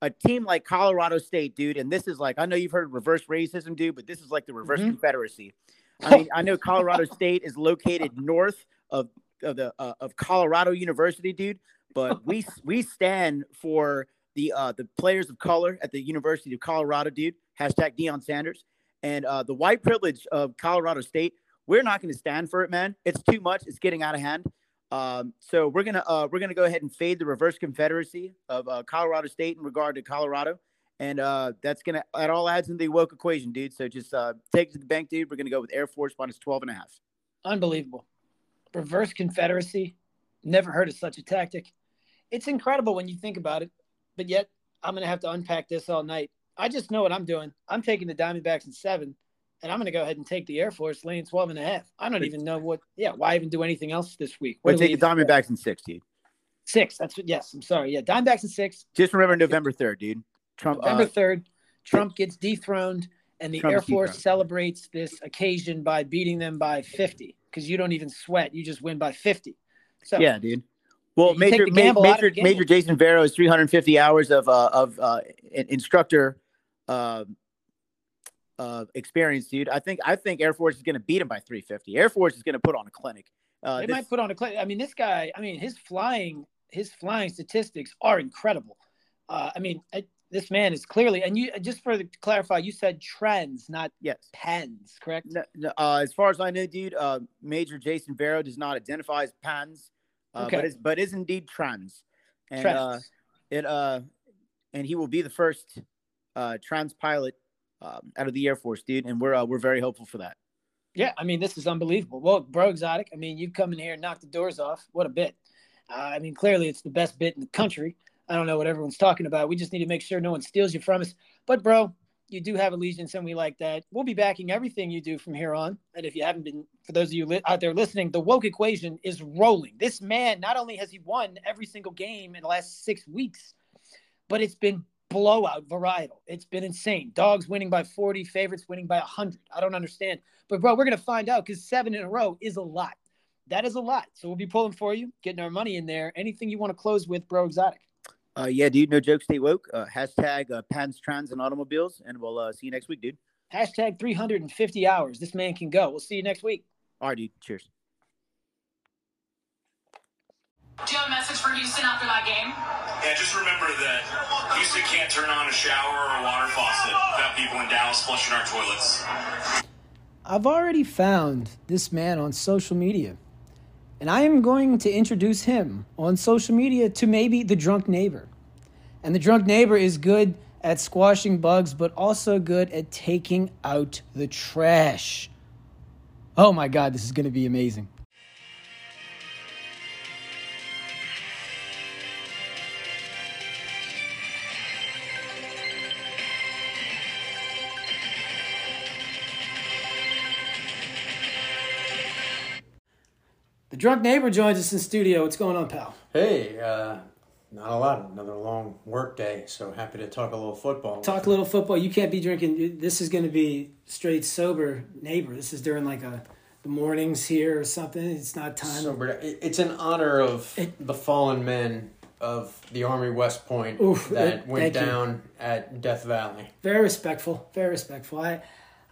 a team like Colorado State, dude. And this is like, I know you've heard reverse racism, dude, but this is like the reverse
Mhm.
Confederacy. I mean, I know Colorado State is located north of of the uh, of Colorado University, dude. But we we stand for the uh, the players of color at the University of Colorado, dude. Hashtag Deion Sanders and uh, the white privilege of Colorado State. We're not going to stand for it, man. It's too much. It's getting out of hand. Um, so we're gonna uh, we're gonna go ahead and fade the reverse Confederacy of uh, Colorado State in regard to Colorado, and uh, that's gonna that all adds into the woke equation, dude. So just uh, take it to the bank, dude. We're gonna go with Air Force minus 12 and a half.
Unbelievable. Reverse Confederacy. Never heard of such a tactic. It's incredible when you think about it, but yet I'm going to have to unpack this all night. I just know what I'm doing. I'm taking the Diamondbacks in seven, and I'm going to go ahead and take the Air Force laying 12 and a half. I don't even know what, yeah, why even do anything else this week?
We're
What do we
taking the Diamondbacks in six, dude.
Six. That's what, yes, I'm sorry. Yeah, Diamondbacks in six.
Just remember November 3rd, dude. Trump.
November
Uh,
3rd, Trump gets dethroned, and the
Trump
Air Force celebrates this occasion by beating them by 50 because you don't even sweat. You just win by 50. So,
yeah, dude. Well, Major Ma-
gamble out of
Major. Major Jason Vero is 350 hours of uh, of uh, instructor uh, uh, experience, dude. I think I think Air Force is going to beat him by 350. Air Force is going to put on a clinic. Uh,
they
this-
might put on a cl- I mean, this guy. I mean, his flying, his flying statistics are incredible. Uh, I mean, I, this man is clearly. And you just for to clarify, you said trends, not
yes.
pens, correct?
No, no, uh, as far as I know, dude, uh, Major Jason Vero does not identify as pans, uh,
Okay.
but is but is indeed trans, and uh, it uh, and he will be the first uh, trans pilot um, out of the Air Force, dude, and we're uh, we're very hopeful for that.
Yeah, I mean, this is unbelievable. Well, bro, exotic. I mean, you come in here and knock the doors off. What a bit. Uh, I mean, clearly it's the best bit in the country. I don't know what everyone's talking about. We just need to make sure no one steals you from us. But bro, you do have allegiance, and we like that. We'll be backing everything you do from here on. And if you haven't been, for those of you li- out there listening, the woke equation is rolling. This man, not only has he won every single game in the last six weeks, but it's been blowout varietal. It's been insane. Dogs winning by 40, favorites winning by 100. I don't understand. But, bro, we're going to find out because seven in a row is a lot. That is a lot. So we'll be pulling for you, getting our money in there. Anything you want to close with, bro, exotic?
Uh, yeah, dude. No joke. Stay woke. Uh, hashtag uh, patents, trans, and automobiles. And we'll uh, see you next week, dude.
Hashtag 350 hours. This man can go. We'll see you next week.
All right, dude. Cheers.
Do you have a message for Houston after that game?
Yeah, just remember that Houston can't turn on a shower or a water faucet without people in Dallas flushing our toilets.
I've already found this man on social media, and I am going to introduce him on social media to maybe the drunk neighbor. And the drunk neighbor is good at squashing bugs, but also good at taking out the trash. Oh my God, this is going to be amazing. The drunk neighbor joins us in studio. What's going on, pal?
Hey, uh, not a lot. Another long work day, so happy to talk a little football.
Talk a little football. You can't be drinking. This is going to be straight sober neighbor. This is during like a the mornings here or something. It's not time.
Sober. It's in honor of the fallen men of the Army West Point
Oof,
that went
thank you.
down at Death Valley.
Very respectful. Very respectful. I,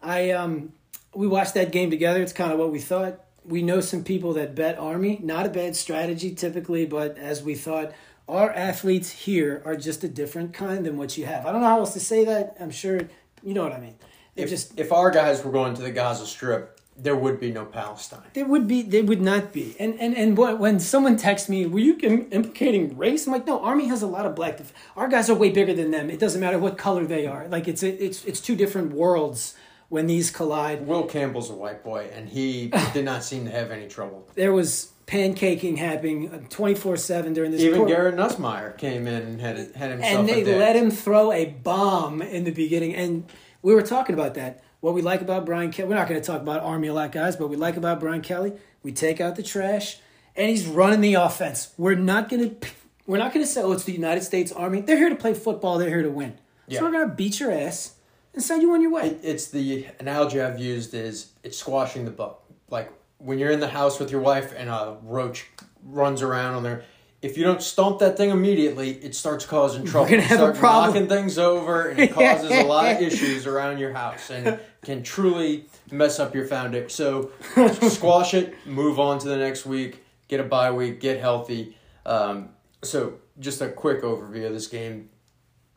I um, we watched that game together. It's kind of what we thought. We know some people that bet Army. Not a bad strategy typically, but as we thought, our athletes here are just a different kind than what you have. I don't know how else to say that. I'm sure you know what I mean. They're
If,
just
if our guys were going to the Gaza Strip, there would be no Palestine.
There would be, there would not be. And and and when someone texts me, "Were you im- implicating race?" I'm like, "No, Army has a lot of black. def- Our guys are way bigger than them. It doesn't matter what color they are. Like it's a, it's it's two different worlds when these collide."
Will Campbell's a white boy, and he did not seem to have any trouble.
There was pancaking happening uh, twenty four seven during this.
Even
por-
Garrett Nussmeier came in and had had himself
and they let him throw a bomb in the beginning. And we were talking about that. What we like about Brian Kelly, we're not going to talk about Army a lot, guys, but we like about Brian Kelly, we take out the trash, and he's running the offense. We're not going to, we're not going to say, oh, it's the United States Army. They're here to play football. They're here to win.
Yeah.
So we're going to beat your ass and send you on your way.
It, it's the analogy I've used is it's squashing the bug. Like when you're in the house with your wife and a roach runs around on there. If you don't stomp that thing immediately, it starts causing trouble.
You're
gonna
have a
start
problem.
knocking things over, and it causes a lot of issues around your house, and can truly mess up your foundation. So, squash it, move on to the next week, get a bye week, get healthy. Um, so, just a quick overview of this game.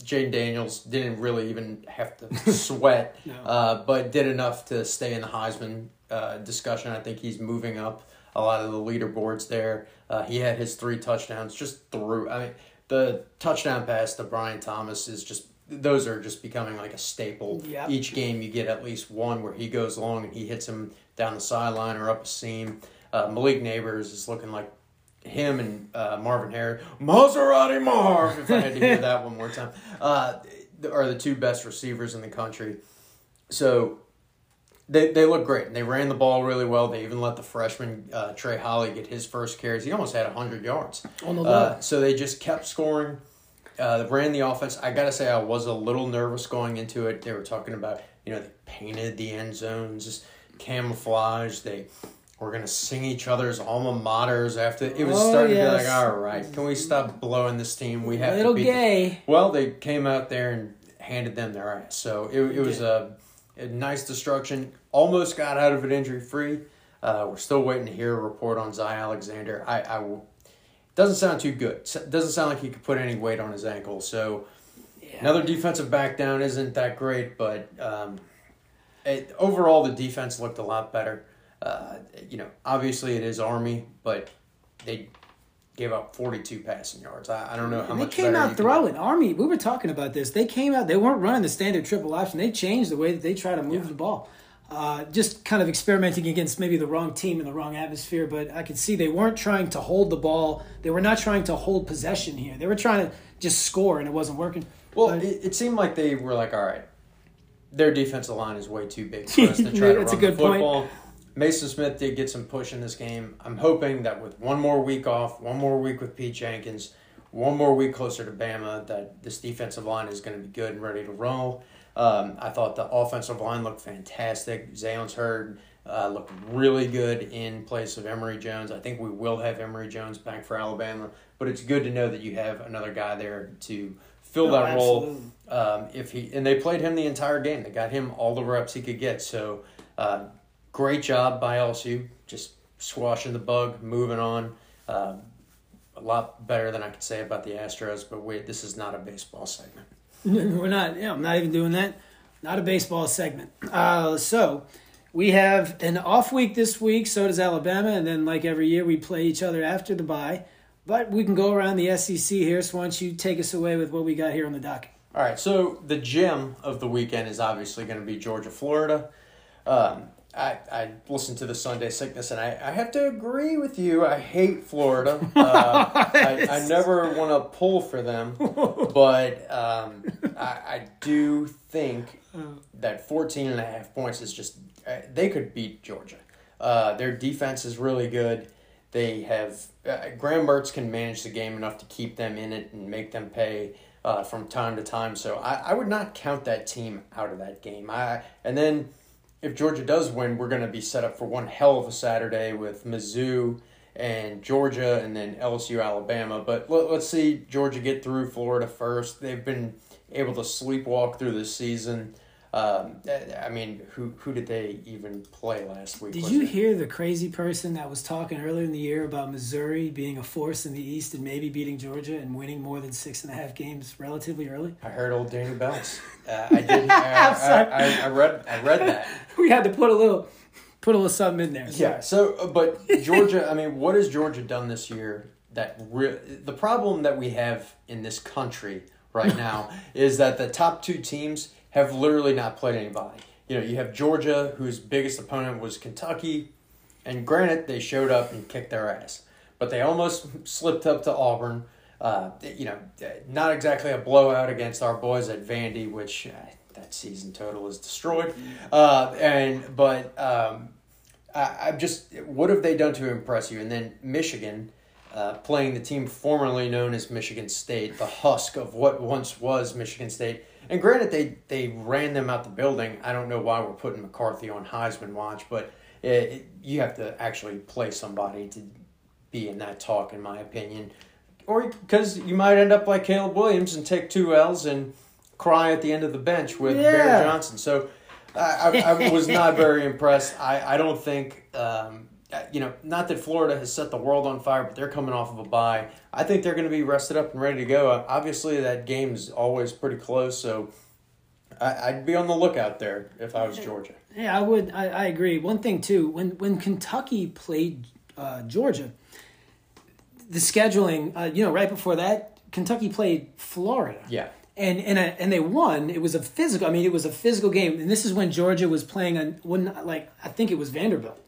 Jayden Daniels didn't really even have to sweat, uh, but did enough to stay in the Heisman uh, discussion. I think he's moving up a lot of the leaderboards there. Uh, he had his three touchdowns just through. I mean, the touchdown pass to Brian Thomas is just those are just becoming like a staple.
Yep.
Each game you get at least one where he goes long and he hits him down the sideline or up a seam. Uh, Malik Nabers is looking like him and uh, Marvin Harris, Maserati Marv, if I had to hear that one more time, uh, are the two best receivers in the country. So they, they look great. And they ran the ball really well. They even let the freshman uh, Trey Holly get his first carries. He almost had 100 yards.
On the
Uh, so they just kept scoring. Uh, ran the offense. I got to say, I was a little nervous going into it. They were talking about, you know, they painted the end zones, just camouflage. They were going to sing each other's alma maters after. It was
Oh,
starting to be like, all right, can we stop blowing this team? We have
Little
to
gay.
well, they came out there and handed them their ass. So it, it was a, a nice destruction. Almost got out of it injury free. Uh, we're still waiting to hear a report on Zy Alexander. I, I will- doesn't sound too good. Doesn't sound like he could put any weight on his ankle. So another defensive back down isn't that great, but um, it, overall the defense looked a lot better. Uh, you know, obviously it is Army, but they gave up 42 passing yards. I, I don't know how
And they
much
came out throwing. Army, we were talking about this. They came out. They weren't running the standard triple option. They changed the way that they try to move the ball. uh, just kind of experimenting against maybe the wrong team in the wrong atmosphere. But I could see they weren't trying to hold the ball. They were not trying to hold possession here. They were trying to just score, and it wasn't working.
Well, it, it seemed like they were like, all right, their defensive line is way too big for us to try to run the football.
point.
Mason Smith did get some push in this game. I'm hoping that with one more week off, one more week with Pete Jenkins, one more week closer to Bama, that this defensive line is going to be good and ready to roll. Um, I thought the offensive line looked fantastic. Zalance Heard uh, looked really good in place of Emery Jones. I think we will have Emery Jones back for Alabama, but it's good to know that you have another guy there to fill
Oh,
that role. Um, if he and they played him the entire game, they got him all the reps he could get. So, uh, great job by LSU, just squashing the bug, moving on. Um, a lot better than I could say about the Astros, but wait, this is not a baseball segment.
We're not. Yeah, I'm not even doing that. Not a baseball segment. Uh, so we have an off week this week. So does Alabama, and then like every year, we play each other after the bye. But we can go around the SEC here. So why don't you take us away with what we got here on the docket?
All right, so the gem of the weekend is obviously going to be Georgia, Florida. Um, I, I listened to the Sunday Sickness, and I, I have to agree with you. I hate Florida. Uh, I, I never want to pull for them, but um, I, I do think that 14 and a half points is just, uh, they could beat Georgia. Uh, their defense is really good. They have, uh, Graham Mertz can manage the game enough to keep them in it and make them pay uh, from time to time. So I, I would not count that team out of that game. I And then if Georgia does win, we're going to be set up for one hell of a Saturday with Mizzou and Georgia and then LSU, Alabama. But let, let's see Georgia get through Florida first. They've been able to sleepwalk through this season. Um, I mean, who who did they even play last week?
Did you
it-
hear the crazy person that was talking earlier in the year about Missouri being a force in the East and maybe beating Georgia and winning more than six and a half games relatively early?
I heard old Danny Bells. Uh, I did. I, I, I, I read. I read that.
We had to put a little, put a little something in there.
Yeah. So, uh, but Georgia. I mean, what has Georgia done this year? That re- the problem that we have in this country right now is that the top two teams have literally not played anybody. You know, you have Georgia, whose biggest opponent was Kentucky, and granted, they showed up and kicked their ass, but they almost slipped up to Auburn. Uh, you know, not exactly a blowout against our boys at Vandy, which uh, that season total is destroyed. Uh, and but um, I, I'm just, what have they done to impress you? And then Michigan, uh, playing the team formerly known as Michigan State, the husk of what once was Michigan State. And granted, they they ran them out the building. I don't know why we're putting McCarthy on Heisman watch, but it, it, you have to actually play somebody to be in that talk, in my opinion. Or because you might end up like Caleb Williams and take two L's and cry at the end of the bench with
Yeah.
Barry Johnson. So I, I, I was not very impressed. I, I don't think, um, you know, not that Florida has set the world on fire, but they're coming off of a bye. I think they're going to be rested up and ready to go. Uh, Obviously, that game is always pretty close, so I, I'd be on the lookout there if I was Georgia.
Yeah, I would. I, I agree. One thing too, when when Kentucky played uh, Georgia, the scheduling, uh, you know, right before that, Kentucky played Florida.
Yeah.
And and uh, and they won. It was a physical. I mean, it was a physical game. And this is when Georgia was playing on when like I think it was Vanderbilt.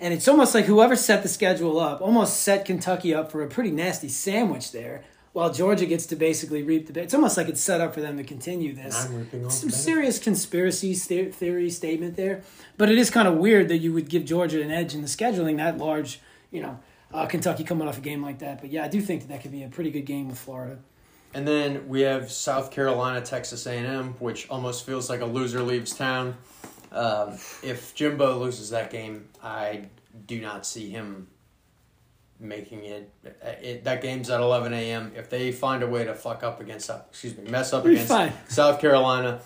And it's almost like whoever set the schedule up almost set Kentucky up for a pretty nasty sandwich there, while Georgia gets to basically reap the. It's almost like it's set up for them to continue this.
I'm reaping all
Some serious conspiracy theory statement there, but it is kind of weird that you would give Georgia an edge in the scheduling that large. You know, uh, Kentucky coming off a game like that. But yeah, I do think that that could be a pretty good game with Florida.
And then we have South Carolina, Texas A&M, which almost feels like a loser leaves town. Um, if Jimbo loses that game, I do not see him making it. it that game's at 11 a.m. If they find a way to fuck up against, excuse me, mess up
We're
against
fine.
South Carolina,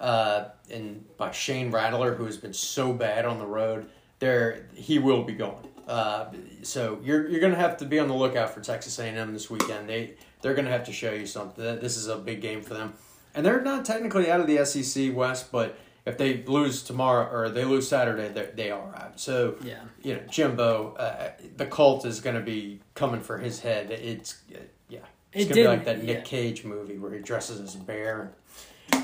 uh, and by Shane Rattler, who has been so bad on the road, there he will be going. Uh, so you're you're gonna have to be on the lookout for Texas A&M this weekend. They they're gonna have to show you something. This is a big game for them, and they're not technically out of the SEC West, but if they lose tomorrow or they lose Saturday, they they are out. So
Yeah.
you know Jimbo, uh, the cult is gonna be coming for his head. It's uh, yeah, it's
It
gonna be like that Nick
yeah.
Cage movie where he dresses as a bear.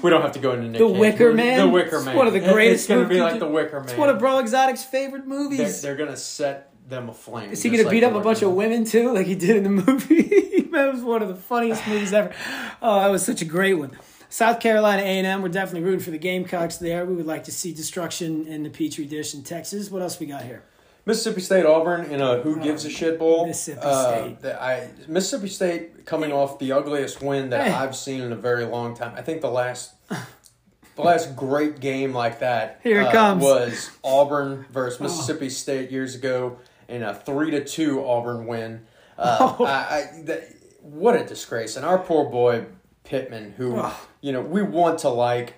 we don't have to go into Nick
The
Cage.
Wicker Man.
The Wicker
It's
Man.
one of the greatest.
It's going to be
movies.
like the Wicker Man.
It's one of Breaux Exotic's favorite
They're,
movies.
they're going to set them aflame.
Is he gonna beat
the
up a bunch of women too, like he did in the movie? that was one of the funniest movies ever. Oh, that was such a great one. South Carolina A&M, we're definitely rooting for the Gamecocks there. We would like to see destruction in the Petri dish in Texas. What else we got here?
Mississippi State Auburn in a Who Gives a Shit Bowl.
Mississippi
Uh,
State.
I, Mississippi State coming off the ugliest win that
Hey.
I've seen in a very long time. I think the last the last great game like that
Here it
uh,
comes.
was Auburn versus Mississippi State years ago in a three to two Auburn win. Uh,
Oh.
I, I, that, what a disgrace! And our poor boy Pittman, who you know we want to like,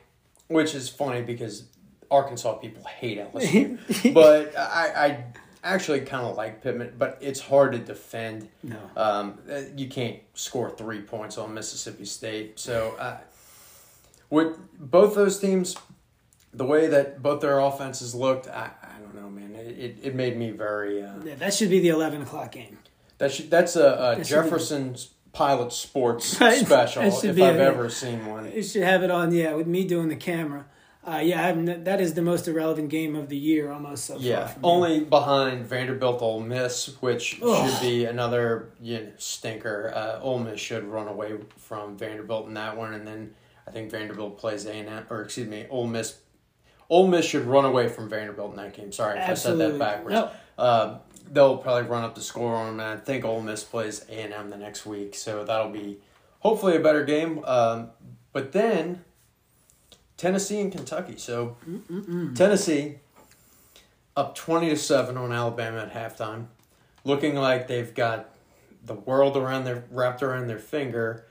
which is funny because Arkansas people hate LSU, but I, I actually kind of like Pittman, but it's hard to defend.
No.
Um, uh, you can't score three points on Mississippi State. So, uh, with both those teams, the way that both their offenses looked, I, I don't know, man. It, it, it made me very. Uh,
Yeah, that should be the eleven o'clock game.
that should, that's a, a
That
Jefferson's Pilot Sports
Right.
special, if I've ever seen one.
It should have it on, yeah, with me doing the camera. Uh, yeah, that is the most irrelevant game of the year almost so far.
Yeah,
for me.
only behind Vanderbilt Ole Miss, which
Ugh.
should be another you know, stinker. Uh, Ole Miss should run away from Vanderbilt in that one, and then I think Vanderbilt plays A and M, or excuse me, Ole Miss. Ole Miss should run away from Vanderbilt in that game. Sorry if I said that backwards.
No.
Uh, they'll probably run up the score on them, and I think Ole Miss plays A and M the next week, so that'll be hopefully a better game. Um, but then Tennessee and Kentucky. So Tennessee up 20 to 7 on Alabama at halftime, looking like they've got the world around their wrapped around their finger.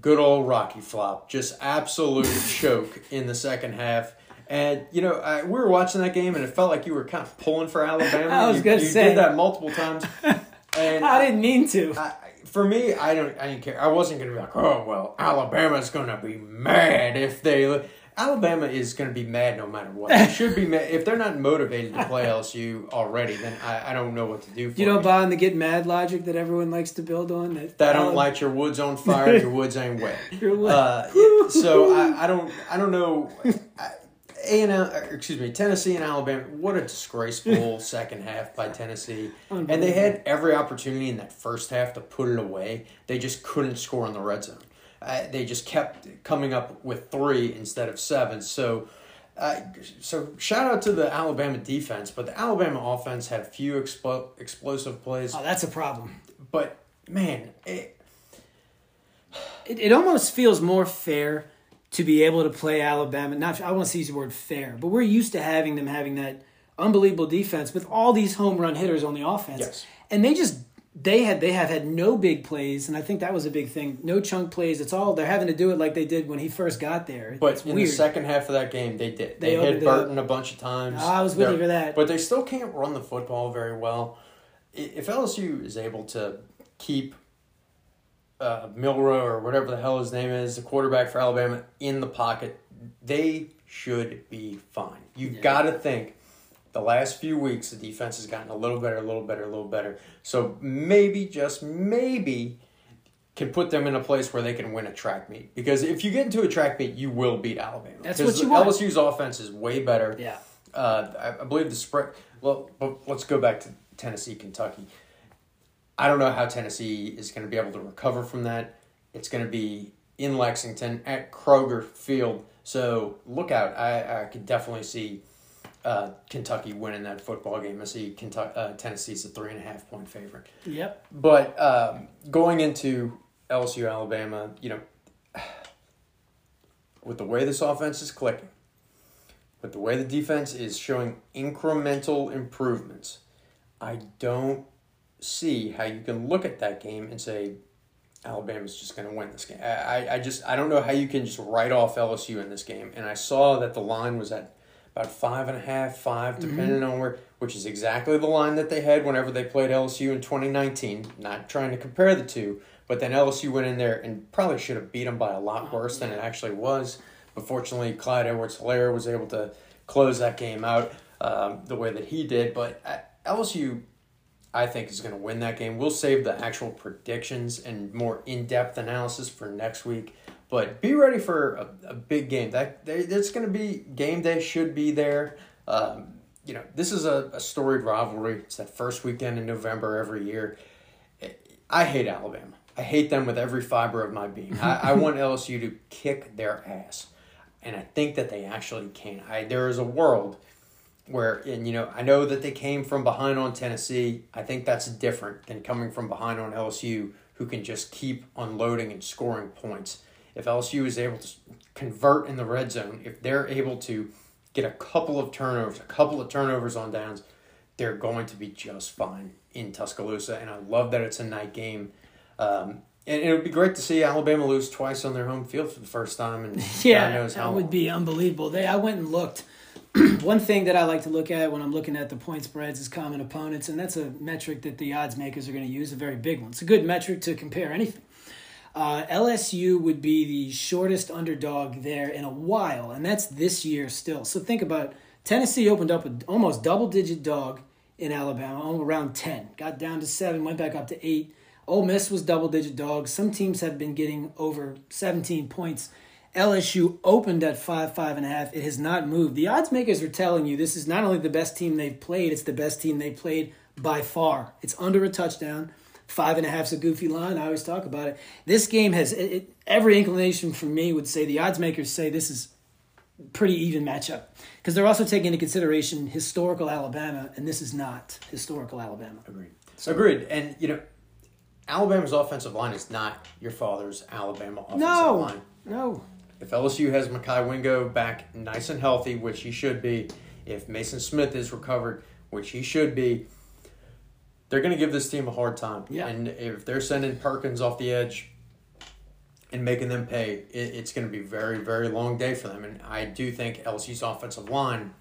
Good old Rocky flop, just absolute choke in the second half. And you know, I, we were watching that game, and it felt like you were kind of pulling for Alabama.
I was
you,
gonna
you
say.
did that multiple times. And
I didn't mean to.
I, for me, I don't. I didn't care. I wasn't gonna be like, oh well, Alabama's gonna be mad if they. Alabama is gonna be mad no matter what. They should be mad if they're not motivated to play LSU already. Then I, I don't know what to do. For
you don't
them.
buy in the get mad logic that everyone likes to build on? That,
That don't light your woods on fire. Your woods ain't wet. Uh, so I, I don't. I don't know. A and excuse me, Tennessee and Alabama. What a disgraceful second half by Tennessee, and they had every opportunity in that first half to put it away. They just couldn't score in the red zone. Uh, they just kept coming up with three instead of seven. So, uh, so shout out to the Alabama defense, but the Alabama offense had few explo- explosive plays.
Oh, that's a problem.
But man, it,
It, it almost feels more fair to be able to play Alabama. Not I want to use the word fair, but we're used to having them having that unbelievable defense with all these home run hitters on the offense.
Yes.
And they just they had they have had no big plays, and I think that was a big thing. No chunk plays. It's all they're having to do it like they did when he first got there.
But
it's
in
weird.
the second half of that game, they did.
They
They, hit
up.
Burton a bunch of times.
I was with
They're-
you for that.
But they still can't run the football very well. If LSU is able to keep uh, Milroe or whatever the hell his name is, the quarterback for Alabama, in the pocket, they should be fine. You've got to think the last few weeks the defense has gotten a little better, a little better, a little better. So maybe, just maybe, can put them in a place where they can win a track meet. Because if you get into a track meet, you will beat Alabama.
That's what you want.
LSU's offense is way better.
Yeah.
Uh, I, I believe the spread. Well, but let's go back to Tennessee, Kentucky. I don't know how Tennessee is going to be able to recover from that. It's going to be in Lexington at Kroger Field. So look out. I, I could definitely see uh, Kentucky winning that football game. I see Kentucky, uh, Tennessee's a three and a half point favorite.
Yep.
But um, going into LSU, Alabama, you know, with the way this offense is clicking, with the way the defense is showing incremental improvements, I don't see how you can look at that game and say Alabama's just going to win this game. I, I, just I don't know how you can just write off LSU in this game. And I saw that the line was at about five and a half, five, depending on where, which is exactly the line that they had whenever they played LSU in 2019. Not trying to compare the two, but then LSU went in there and probably should have beat them by a lot worse than it actually was. But fortunately, Clyde Edwards-Helaire was able to close that game out um, the way that he did. But uh, LSU I think is going to win that game. We'll save the actual predictions and more in depth analysis for next week. But be ready for a, a big game. That that's going to be game day. Should be there. Um, you know, this is a, a storied rivalry. It's that first weekend in November every year. I hate Alabama. I hate them with every fiber of my being. I, I want LSU to kick their ass, and I think that they actually can. I there is a world where, and you know, I know that they came from behind on Tennessee. I think that's different than coming from behind on LSU, who can just keep unloading and scoring points. If LSU is able to convert in the red zone, if they're able to get a couple of turnovers, a couple of turnovers on downs, they're going to be just fine in Tuscaloosa. And I love that it's a night game. Um, and it would be great to see Alabama lose twice on their home field for the first time, and
yeah,
God knows how
that would
long.
be unbelievable. They, I went and looked. One thing that I like to look at when I'm looking at the point spreads is common opponents, and that's a metric that the odds makers are going to use. A very big one. It's a good metric to compare anything. Uh, LSU would be the shortest underdog there in a while, and that's this year still. So think about. Tennessee opened up with almost double digit dog in Alabama, around 10, got down to 7, went back up to 8. Ole Miss was double digit dog. Some teams have been getting over 17 points. LSU opened at five, five and a half. It has not moved. The odds makers are telling you this is not only the best team they've played, it's the best team they've played by far. It's under a touchdown. Five and a half's a goofy line. I always talk about it. This game has it, it, every inclination from me would say the odds makers say this is pretty even matchup because they're also taking into consideration historical Alabama, and this is not historical Alabama.
Agreed. Agreed. And you know, Alabama's offensive line is not your father's Alabama offensive
No,
line.
no.
If LSU has Mekhi Wingo back nice and healthy, which he should be, if Mason Smith is recovered, which he should be, they're going to give this team a hard time.
Yeah.
And if they're sending Perkins off the edge and making them pay, it, it's going to be a very, very long day for them. And I do think LSU's offensive line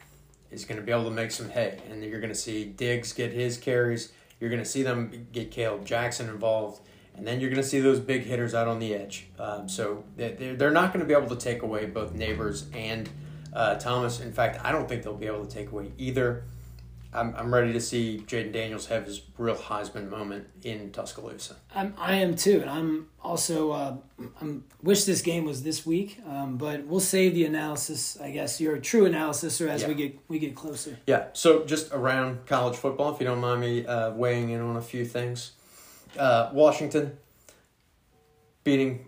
is going to be able to make some hay. And you're going to see Diggs get his carries. You're going to see them get Kaleb Jackson involved. And then you're going to see those big hitters out on the edge. Um, so they're, they're not going to be able to take away both Nabers and uh, Thomas. In fact, I don't think they'll be able to take away either. I'm, I'm ready to see Jayden Daniels have his real Heisman moment in Tuscaloosa.
I'm, I am too, and I'm also uh, I'm wish this game was this week, um, but we'll save the analysis. I guess your true analysis, or as
Yeah.
we get we get closer.
Yeah, so just around college football, if you don't mind me uh, weighing in on a few things. Uh, Washington beating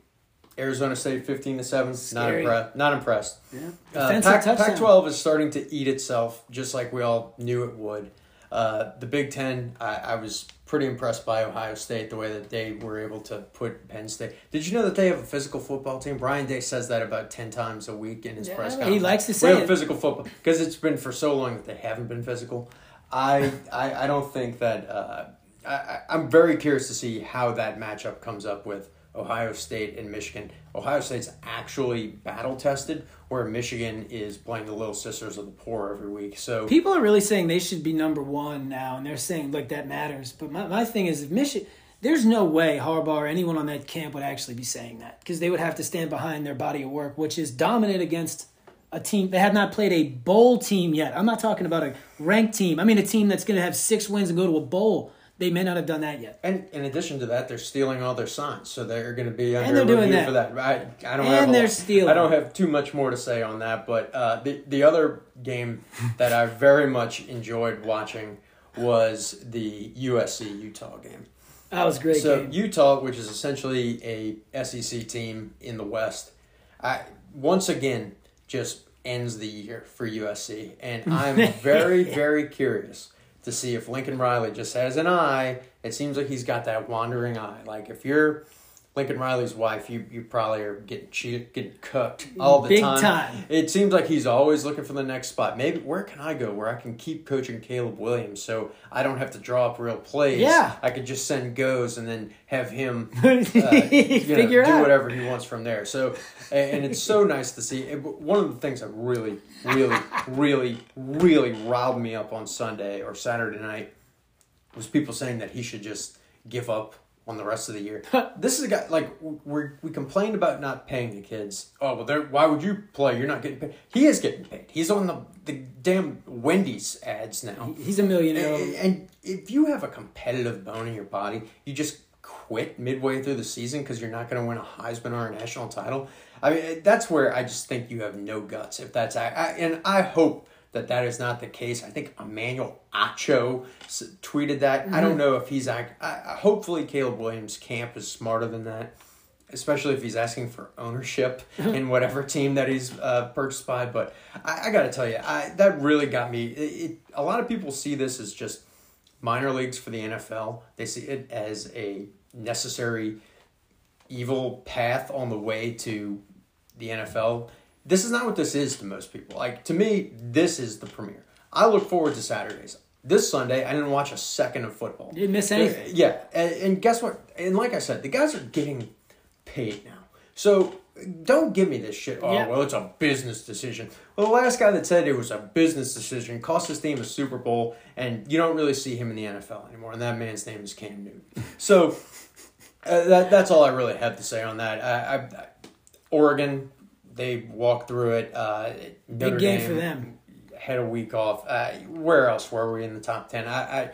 Arizona State fifteen to seven. Not impressed. Not impressed.
Yeah,
Uh,
defensive
Pac,
touchdown.
Pac-12 is starting to eat itself, just like we all knew it would. Uh, the Big Ten, I, I was pretty impressed by Ohio State, the way that they were able to put Penn State. Did you know that they have a physical football team? Ryan Day says that about 10 times a week in his
Yeah,
press conference.
he likes to
We
say
have
it.
physical football because it's been for so long that they haven't been physical. I, I, I don't think that. Uh, I, I'm very curious to see how that matchup comes up with Ohio State and Michigan. Ohio State's actually battle tested, where Michigan is playing the little sisters of the poor every week. So
People are really saying they should be number one now, and they're saying like that matters. But my, my thing is, if Michigan, there's no way Harbaugh or anyone on that camp would actually be saying that because they would have to stand behind their body of work, which is dominant against a team. They have not played a bowl team yet. I'm not talking about a ranked team. I mean a team that's going to have six wins and go to a bowl. They may not have done that yet.
And in addition to that, they're stealing all their signs, so they're going to be under
And they're doing
review
that.
for that. I, I don't
And
have
they're
lot-
stealing.
I don't have too much more to say on that, but uh, the the other game that I very much enjoyed watching was the USC Utah game.
That was a great
so
game.
Utah, which is essentially a SEC team in the West, I once again just ends the year for USC, and I'm very very curious to see if Lincoln Riley just has an eye. It seems like he's got that wandering eye. Like if you're Lincoln Riley's wife, you you probably are getting cheated, getting cooked all the
Big
time.
time.
It seems like he's always looking for the next spot. Maybe where can I go where I can keep coaching Caleb Williams so I don't have to draw up real plays.
Yeah.
I could just send goes and then have him uh, you know,
Figure
do
out.
whatever he wants from there. So, and it's so nice to see. One of the things that really, really, really, really riled me up on Sunday or Saturday night was people saying that he should just give up on the rest of the year. this is a guy like we we complained about not paying the kids. Oh well, they're, why would you play? You're not getting paid. He is getting paid. He's on the the damn Wendy's ads now.
He's a millionaire.
And, and if you have a competitive bone in your body, you just quit midway through the season because you're not going to win a Heisman or a national title. I mean, that's where I just think you have no guts if that's I, I, and I hope that that is not the case. I think Emmanuel Acho tweeted that. Mm-hmm. I don't know if he's I, I, hopefully Caleb Williams camp is smarter than that, especially if he's asking for ownership in whatever team that he's uh, purchased by. But I, I got to tell you, I that really got me. It, it, a lot of people see this as just minor leagues for the NFL. They see it as a necessary evil path on the way to the NFL. This is not what this is to most people. Like to me, this is the premiere. I look forward to Saturdays. This Sunday, I didn't watch a second of football.
You didn't miss anything.
Yeah, and, and guess what? And like I said, the guys are getting paid now. So don't give me this shit. Oh, yeah. well, it's a business decision. Well, the last guy that said it was a business decision cost his team a Super Bowl, and you don't really see him in the NFL anymore. And that man's name is Cam Newton. So uh, that that's all I really have to say on that. I, I, Oregon they walked through it. Uh,
Big game Dame for them.
Had a week off. Uh, where else were we in the top ten? I, I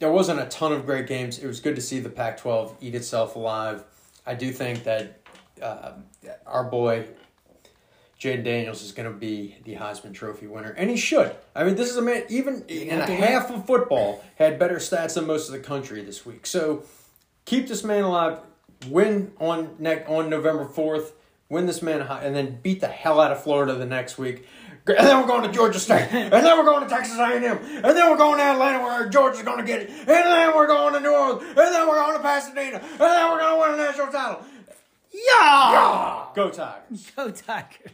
there wasn't a ton of great games. It was good to see the Pac-12 eat itself alive. I do think that uh, our boy Jayden Daniels is going to be the Heisman Trophy winner, and he should. I mean, this is a man even in a half of football had better stats than most of the country this week. So keep this man alive. Win on neck on November fourth win this man, and then beat the hell out of Florida the next week. And then we're going to Georgia State, and then we're going to Texas A&M, and then we're going to Atlanta where Georgia's going to get it, and then we're going to New Orleans, and then we're going to Pasadena, and then we're going to win a national title. Yeah! yeah! Go Tigers!
Go Tigers!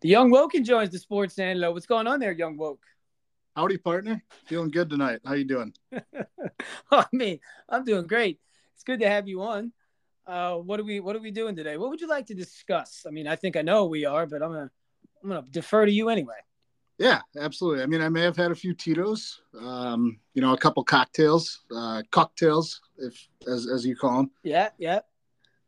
The Young Woken joins the Sports Antidote. What's going on there, Young Woke?
Howdy, partner. Feeling good tonight. How you doing?
I mean, I'm doing great. It's good to have you on. Uh, what are we What are we doing today? What would you like to discuss? I mean, I think I know we are, but I'm gonna I'm gonna defer to you anyway.
Yeah, absolutely. I mean, I may have had a few Tito's, um, you know, a couple cocktails, uh, cocktails, if as as you call them.
Yeah, yeah.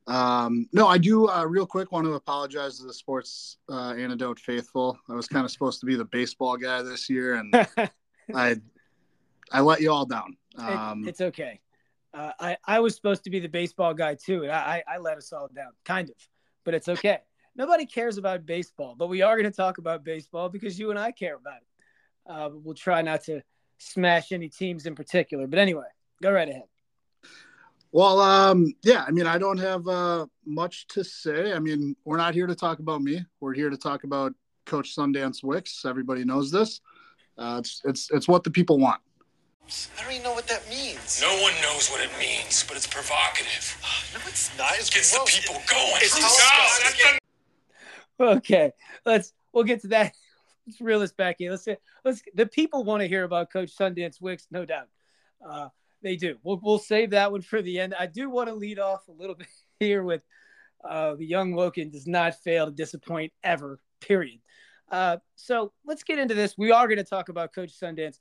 Um, no, I do uh, real quick want to apologize to the sports uh, antidote faithful. I was kind of supposed to be the baseball guy this year, and I I let you all down.
Um, it, it's okay. Uh, I I was supposed to be the baseball guy too, and I I let us all down, kind of, but it's okay. Nobody cares about baseball, but we are going to talk about baseball because you and I care about it. Uh, we'll try not to smash any teams in particular, but anyway, go right ahead.
Well, um, yeah, I mean, I don't have uh, much to say. I mean, we're not here to talk about me. We're here to talk about Coach Sundance Wicks. Everybody knows this. Uh, it's it's it's what the people want.
I don't even know what that means.
No one knows what it means, but it's provocative.
no, it's not. It
gets the people going.
It's disgusting.
Okay, let's we'll get to that. Let's reel this back in. Let's let's. The people want to hear about Coach Sundance Wicks, no doubt. Uh, they do. We'll, we'll save that one for the end. I do want to lead off a little bit here with uh, the young Woken does not fail to disappoint ever, period. Uh, so let's get into this. We are going to talk about Coach Sundance.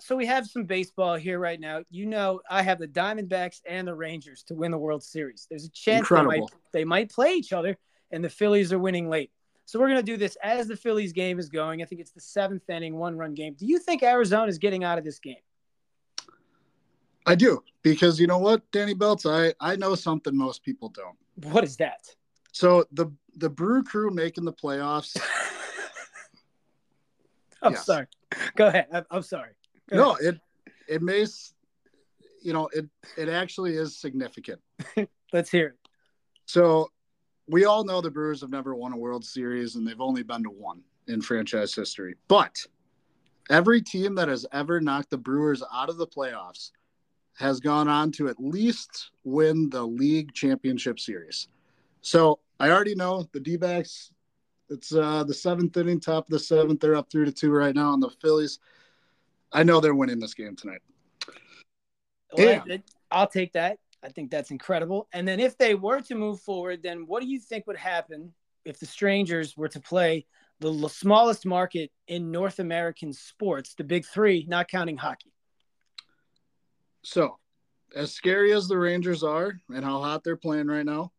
So we have some baseball here right now. You know, I have the Diamondbacks and the Rangers to win the World Series. There's a chance they might, they might play each other, and the Phillies are winning late. So we're going to do this as the Phillies game is going. I think it's the seventh inning, one run game. Do you think Arizona is getting out of this game?
I do because you know what, Danny Belts, I I know something most people don't.
What is that?
So the the Brew Crew making the playoffs.
I'm yes. sorry. Go ahead. I'm, I'm sorry.
Go no, ahead. it it may you know it it actually is significant.
Let's hear it.
So we all know the Brewers have never won a World Series and they've only been to one in franchise history. But every team that has ever knocked the Brewers out of the playoffs has gone on to at least win the league championship series. So I already know the D backs, it's uh, the seventh inning, top of the seventh. They're up three to two right now on the Phillies. I know they're winning this game tonight.
Well, I'll take that. I think that's incredible. And then if they were to move forward, then what do you think would happen if the Strangers were to play the smallest market in North American sports, the big three, not counting hockey?
So, as scary as the Rangers are and how hot they're playing right now,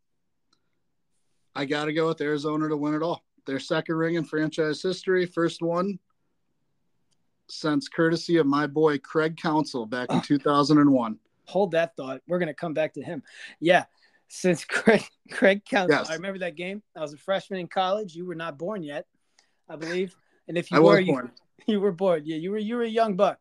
I got to go with Arizona to win it all. Their second ring in franchise history, first one since courtesy of my boy Craig Counsell back in 2001.
Hold that thought. We're gonna come back to him. Yeah, since Craig Craig Counsell,
Yes.
I remember that game. I was a freshman in college. You were not born yet, I believe. And if you
I
were, you,
born.
you were born. Yeah, you were you were a young buck.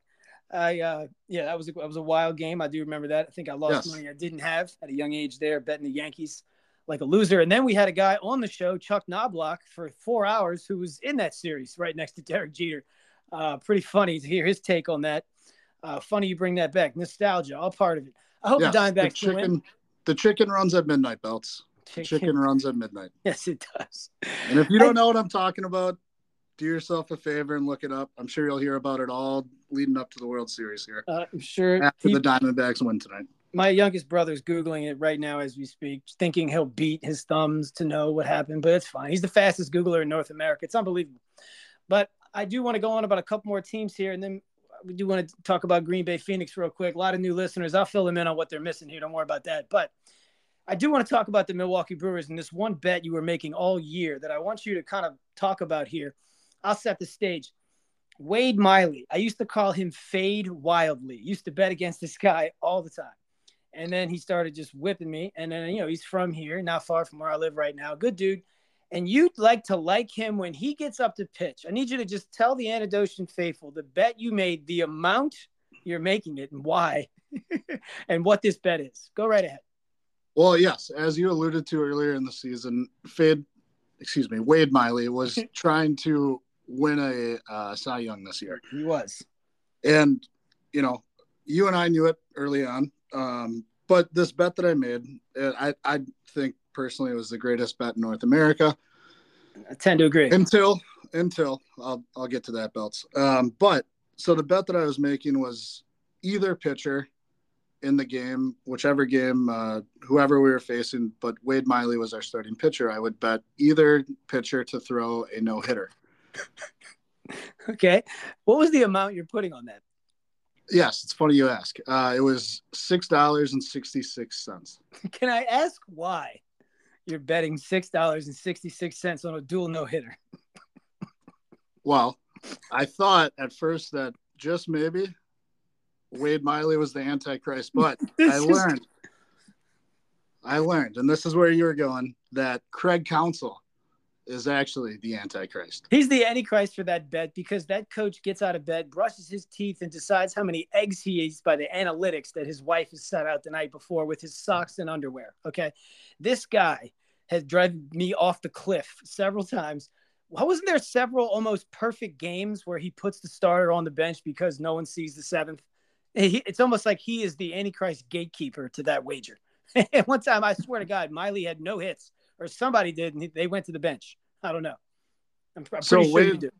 I uh yeah, that was a, that was a wild game. I do remember that. I think I lost
Yes.
money I didn't have at a young age there, betting the Yankees like a loser. And then we had a guy on the show, Chuck Knobloch, for four hours, who was in that series right next to Derek Jeter. Uh, pretty funny to hear his take on that. Uh, funny you bring that back. Nostalgia, all part of it. I hope
Yes,
the
the
Diamondbacks can win.
chicken, the chicken runs at midnight, belts.
Chicken.
Chicken runs at midnight.
Yes, it does.
And if you don't know what I'm talking about, do yourself a favor and look it up. I'm sure you'll hear about it all leading up to the World Series here
Uh, I'm sure
after
he-
the Diamondbacks win tonight.
my youngest brother's googling it right now as we speak, thinking he'll beat his thumbs to know what happened, but it's fine. He's the fastest Googler in North America. It's unbelievable. But I do want to go on about a couple more teams here, and then we do want to talk about Green Bay Phoenix real quick. A lot of new listeners. I'll fill them in on what they're missing here. Don't worry about that. But I do want to talk about the Milwaukee Brewers and this one bet you were making all year that I want you to kind of talk about here. I'll set the stage. Wade Miley. I used to call him Fade Wildly. Used to bet against this guy all the time. And then he started just whipping me. And then, you know, he's from here, not far from where I live right now. Good dude. And you'd like to like him when he gets up to pitch. I need you to just tell the Anadosian faithful the bet you made, the amount you're making it, and why, and what this bet is. Go right ahead.
Well, yes, as you alluded to earlier in the season, Fade, excuse me, Wade Miley was trying to win a uh, Cy Young this year.
He was.
And, you know, you and I knew it early on. Um, but this bet that I made, I, I think personally it was the greatest bet in North America.
I tend to agree.
Until, until I'll, I'll get to that belts. Um, but so the bet that I was making was either pitcher in the game, whichever game, uh, whoever we were facing, but Wade Miley was our starting pitcher. I would bet either pitcher to throw a no hitter.
Okay. What was the amount you're putting on that?
Yes, it's funny you ask. Uh, it was six dollars and sixty six cents.
Can I ask why you're betting $6.66 on a dual no hitter?
Well, I thought at first that just maybe Wade Miley was the Antichrist, but I learned. I learned, and this is where you were going, that Craig Counsell is actually the Antichrist.
He's the antichrist for that bet because that coach gets out of bed, brushes his teeth, and decides how many eggs he eats by the analytics that his wife has set out the night before with his socks and underwear. Okay. This guy has driven me off the cliff several times. Why wasn't there several almost perfect games where he puts the starter on the bench because no one sees the seventh? It's almost like he is the Antichrist gatekeeper to that wager. One time, I swear to God, Miley had no hits, or somebody did, and they went to the bench. I don't know. I'm, I'm
So
pretty sure you
Wade-
do.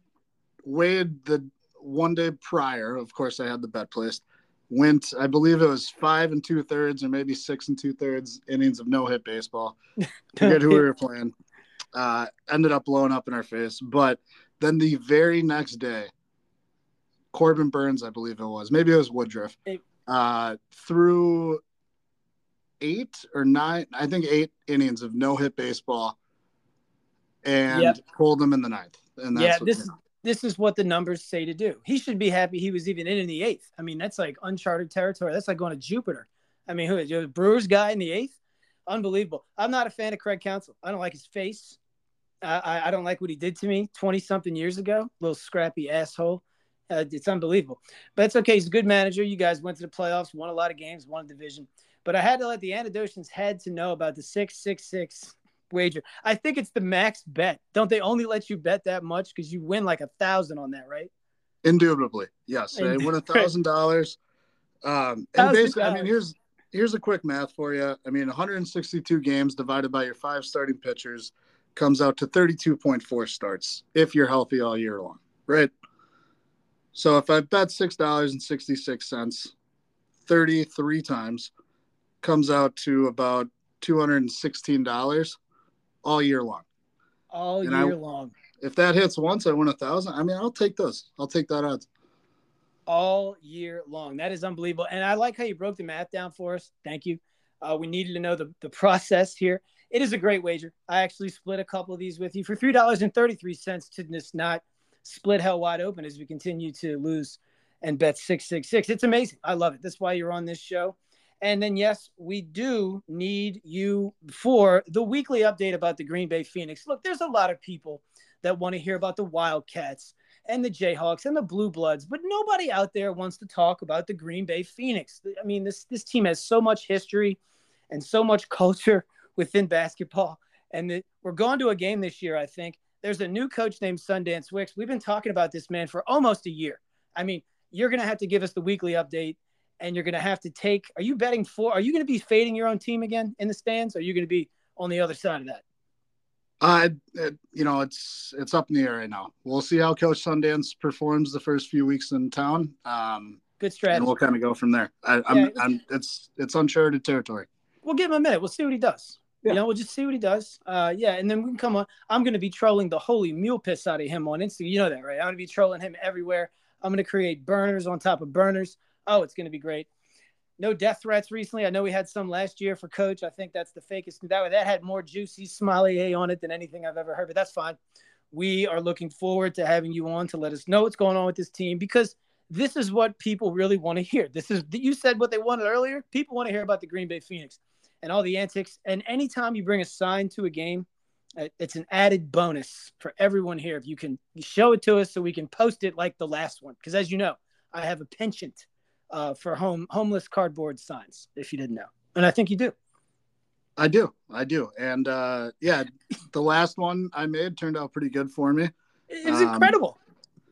Wade, the one day prior, of course, I had the bet placed. Went, I believe it was five and two thirds, or maybe six and two thirds innings of no hit baseball. Forget who we were playing. Uh, ended up blowing up in our face. But then the very next day, Corbin Burnes, I believe it was, maybe it was Woodruff, uh, threw eight or nine, I think eight innings of no hit baseball, and
Yep.
pulled them in the ninth. And that's
yeah, this is this is what the numbers say to do. He should be happy he was even in in the eighth. I mean, that's like uncharted territory. That's like going to Jupiter. I mean, who is you Brewers guy in the eighth? Unbelievable. I'm not a fan of Craig Counsell. I don't like his face. I, I, I don't like what he did to me 20 something years ago. Little scrappy asshole. Uh, it's unbelievable. But it's okay. He's a good manager. You guys went to the playoffs, won a lot of games, won a division. But I had to let the Anadosians had to know about the 666 wager. I think it's the max bet. Don't they only let you bet that much because you win like a thousand on that, right?
Indubitably, yes. They win a thousand dollars. Um, and basically, I mean, here's here's a quick math for you. I mean, 162 games divided by your five starting pitchers comes out to 32.4 starts if you're healthy all year long, right? So if I bet six dollars and sixty six cents, 33 times, comes out to about two hundred and sixteen dollars all year long.
All
And I-
year long.
If that hits once, I win a thousand. I mean, I'll take those. I'll take that odds.
all year long. That is unbelievable. And I like how you broke the math down for us. Thank you. Uh, we needed to know the, the process here. it is a great wager. I actually split a couple of these with you for three dollars and thirty three cents to just not split hell wide open as we continue to lose and bet six six six. It's amazing. I love it. That's why you're on this show. And then yes, we do need you for the weekly update about the Green Bay Phoenix. Look, there's a lot of people that want to hear about the Wildcats and the Jayhawks and the Blue Bloods, but nobody out there wants to talk about the Green Bay Phoenix. I mean, this this team has so much history and so much culture within basketball. And the, we're going to a game this year, I think. There's a new coach named Sundance Wicks. We've been talking about this man for almost a year. I mean, you're going to have to give us the weekly update and you're going to have to take. Are you betting for? Are you going to be fading your own team again in the stands? Or are you going to be on the other side of that?
Uh, it, you know, it's it's up in the air right now. We'll see how Coach Sundance performs the first few weeks in town. Um,
Good strategy.
And we'll kind of go from there. I, I'm, yeah, I'm, it's it's uncharted territory.
We'll give him a minute. We'll see what he does. Yeah. You know, we'll just see what he does. Uh, yeah, and then we can come on. I'm going to be trolling the holy mule piss out of him on Instagram. You know that, right? I'm going to be trolling him everywhere. I'm going to create burners on top of burners. Oh, it's going to be great. No death threats recently. I know we had some last year for coach. I think that's the fakest. That that had more juicy smiley a on it than anything I've ever heard. But that's fine. We are looking forward to having you on to let us know what's going on with this team because this is what people really want to hear. This is you said what they wanted earlier. People want to hear about the Green Bay Phoenix and all the antics. And anytime you bring a sign to a game, uh, it's an added bonus for everyone here if you can show it to us so we can post it like the last one. Because as you know, I have a penchant uh, for home homeless cardboard signs. If you didn't know, and I think you do.
I do, I do, and uh, yeah, the last one I made turned out pretty good for me.
It was um, incredible.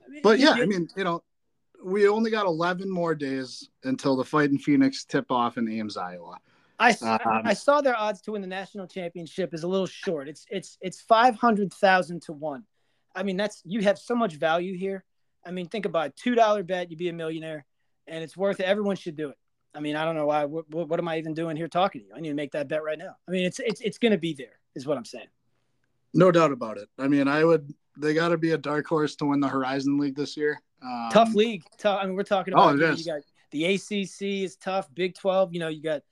I mean, but yeah, I mean, you know, we only got 11 more days until the Fightin' Phoenix tip off in Ames, Iowa.
I, um, I saw their odds to win the national championship is a little short. It's it's it's five hundred thousand to one. I mean, that's you have so much value here. I mean, think about it. two dollar bet, you'd be a millionaire, and it's worth it. Everyone should do it. I mean, I don't know why. What, what am I even doing here talking to you? I need to make that bet right now. I mean, it's it's it's going to be there, is what I'm saying.
No doubt about it. I mean, I would. They got to be a dark horse to win the Horizon League this year.
Um, tough league. Tough. I mean, we're talking oh, about. Oh, it you, you got the ACC is tough. Big Twelve. You know, you got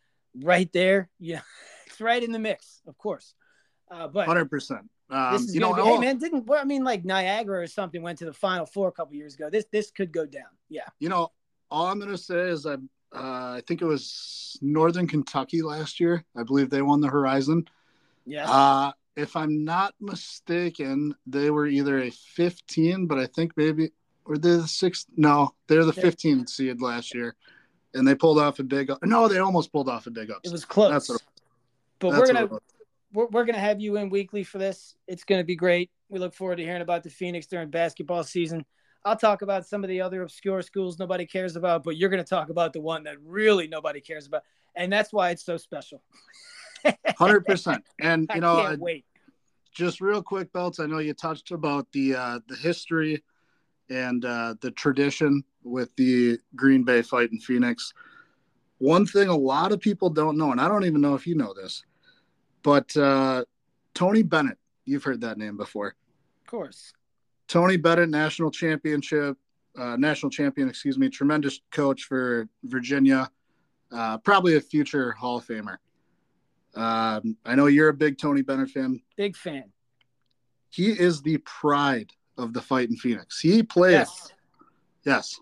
right there. Yeah, it's right in the mix, of course. Uh, but
hundred percent. Um,
you know, be, hey man, didn't I mean like Niagara or something went to the Final Four a couple years ago. This this could go down. Yeah.
You know, all I'm gonna say is I uh, I think it was Northern Kentucky last year. I believe they won the Horizon.
Yeah.
Uh, if I'm not mistaken, they were either a 15, but I think maybe or they the sixth. No, they're the 15 seed last year and they pulled off a big. No, they almost pulled off a big upset.
It was close. That's what, but that's we're gonna we're, we're gonna have you in weekly for this. It's gonna be great. We look forward to hearing about the Phoenix during basketball season. I'll talk about some of the other obscure schools nobody cares about, but you're going to talk about the one that really nobody cares about, and that's why it's so special.
Hundred percent, and you know,
I wait.
Just real quick, belts. I know you touched about the uh, the history and uh, the tradition with the Green Bay Fightin' Phoenix. One thing a lot of people don't know, and I don't even know if you know this, but uh, Tony Bennett, you've heard that name before.
Of course.
Tony Bennett, national championship, uh, national champion, excuse me, tremendous coach for Virginia, uh, probably a future Hall of Famer. Um, I know you're a big Tony Bennett fan.
Big fan.
He is the pride of the Fightin' Phoenix. He plays. Yes. yes.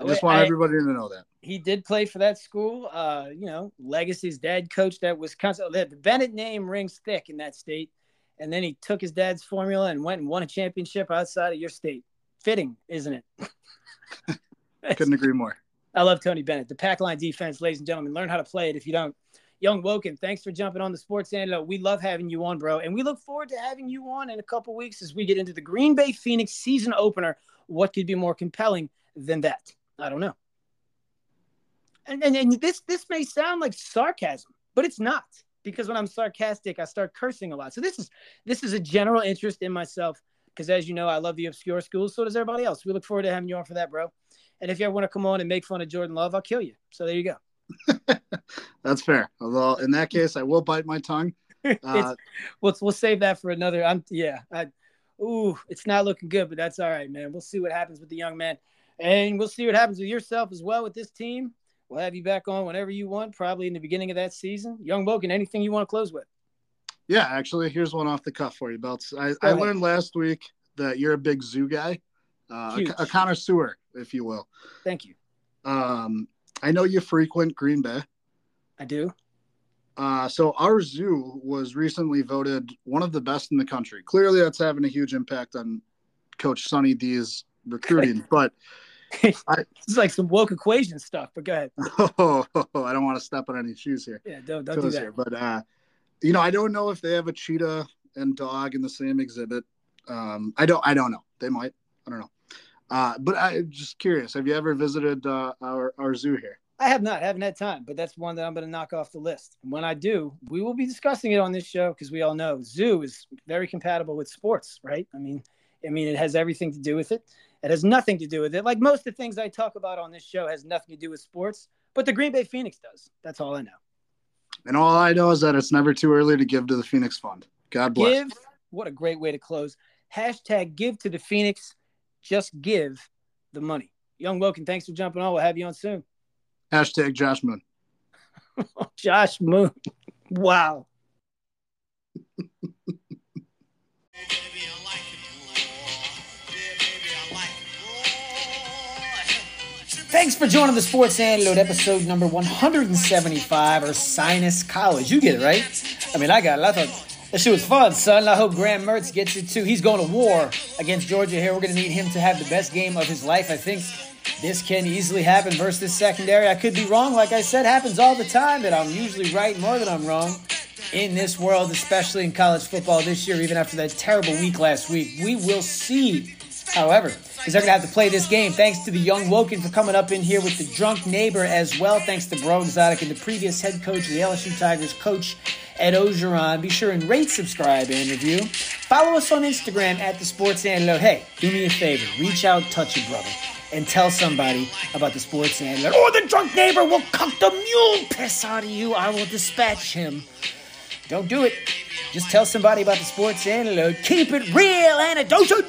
I just want I, everybody to know that.
He did play for that school. Uh, you know, Legacy's dad coached at Wisconsin. The Bennett name rings thick in that state. And then he took his dad's formula and went and won a championship outside of your state. Fitting, isn't it?
Couldn't agree more.
I love Tony Bennett. The pack line defense, ladies and gentlemen. Learn how to play it if you don't. Young Woken, thanks for jumping on the Sports Antidote. We love having you on, bro. And we look forward to having you on in a couple weeks as we get into the Green Bay Phoenix season opener. What could be more compelling than that? I don't know. And, and, and this this may sound like sarcasm, but it's not because when I'm sarcastic, I start cursing a lot. So this is this is a general interest in myself because as you know, I love the obscure schools. So does everybody else. We look forward to having you on for that, bro. And if you ever want to come on and make fun of Jordan Love, I'll kill you. So there you go.
That's fair. Although in that case, I will bite my tongue.
Uh, we'll we'll save that for another. I'm yeah. I, ooh, it's not looking good, but that's all right, man. We'll see what happens with the young man, and we'll see what happens with yourself as well with this team. We'll have you back on whenever you want, probably in the beginning of that season. Young Woken, anything you want to close with?
Yeah, actually, here's one off the cuff for you, Belts. I, I learned last week that you're a big zoo guy, uh, a, a connoisseur, if you will.
Thank you.
Um, I know you frequent Green Bay.
I do.
Uh, so our zoo was recently voted one of the best in the country. Clearly, that's having a huge impact on Coach Sonny D's recruiting. but
It's like some woke equation stuff, but go ahead.
oh, I don't want to step on any shoes here.
Yeah, don't don't do that.
here. But uh, you know, I don't know if they have a cheetah and dog in the same exhibit. Um, I don't. I don't know. They might. I don't know. Uh, but I'm just curious. Have you ever visited uh, our our zoo here?
I have not, haven't had time, but that's one that I'm going to knock off the list. And when I do, we will be discussing it on this show because we all know zoo is very compatible with sports, right? I mean, I mean, it has everything to do with it. It has nothing to do with it. Like most of the things I talk about on this show has nothing to do with sports, but the Green Bay Phoenix does. That's all I know.
And all I know is that it's never too early to give to the Phoenix Fund. God bless.
Give. What a great way to close. Hashtag give to the Phoenix. Just give the money. Young Woken, thanks for jumping on. We'll have you on soon.
Hashtag Josh Moon.
Josh Moon. Wow. Thanks for joining the Sports Antidote episode number 175 Ursinus College. You get it, right? I mean, I got it. I thought that shit was fun, son. I hope Graham Mertz gets it too. He's going to war against Georgia here. We're going to need him to have the best game of his life. I think this can easily happen versus this secondary. I could be wrong. Like I said, happens all the time that I'm usually right more than I'm wrong in this world, especially in college football this year, even after that terrible week last week. We will see. However, because they're going to have to play this game. Thanks to the young Woken for coming up in here with the drunk neighbor as well. Thanks to Breaux Exotic and the previous head coach of the LSU Tigers, Coach Ed Orgeron. Be sure and rate, subscribe, and review. Follow us on Instagram at the Sports Antidote. Hey, do me a favor. Reach out, touch a brother, and tell somebody about the Sports Antidote. Or oh, the drunk neighbor will cuck the mule piss out of you. I will dispatch him. Don't do it. Just tell somebody about the Sports Antidote. Keep it real, antidote.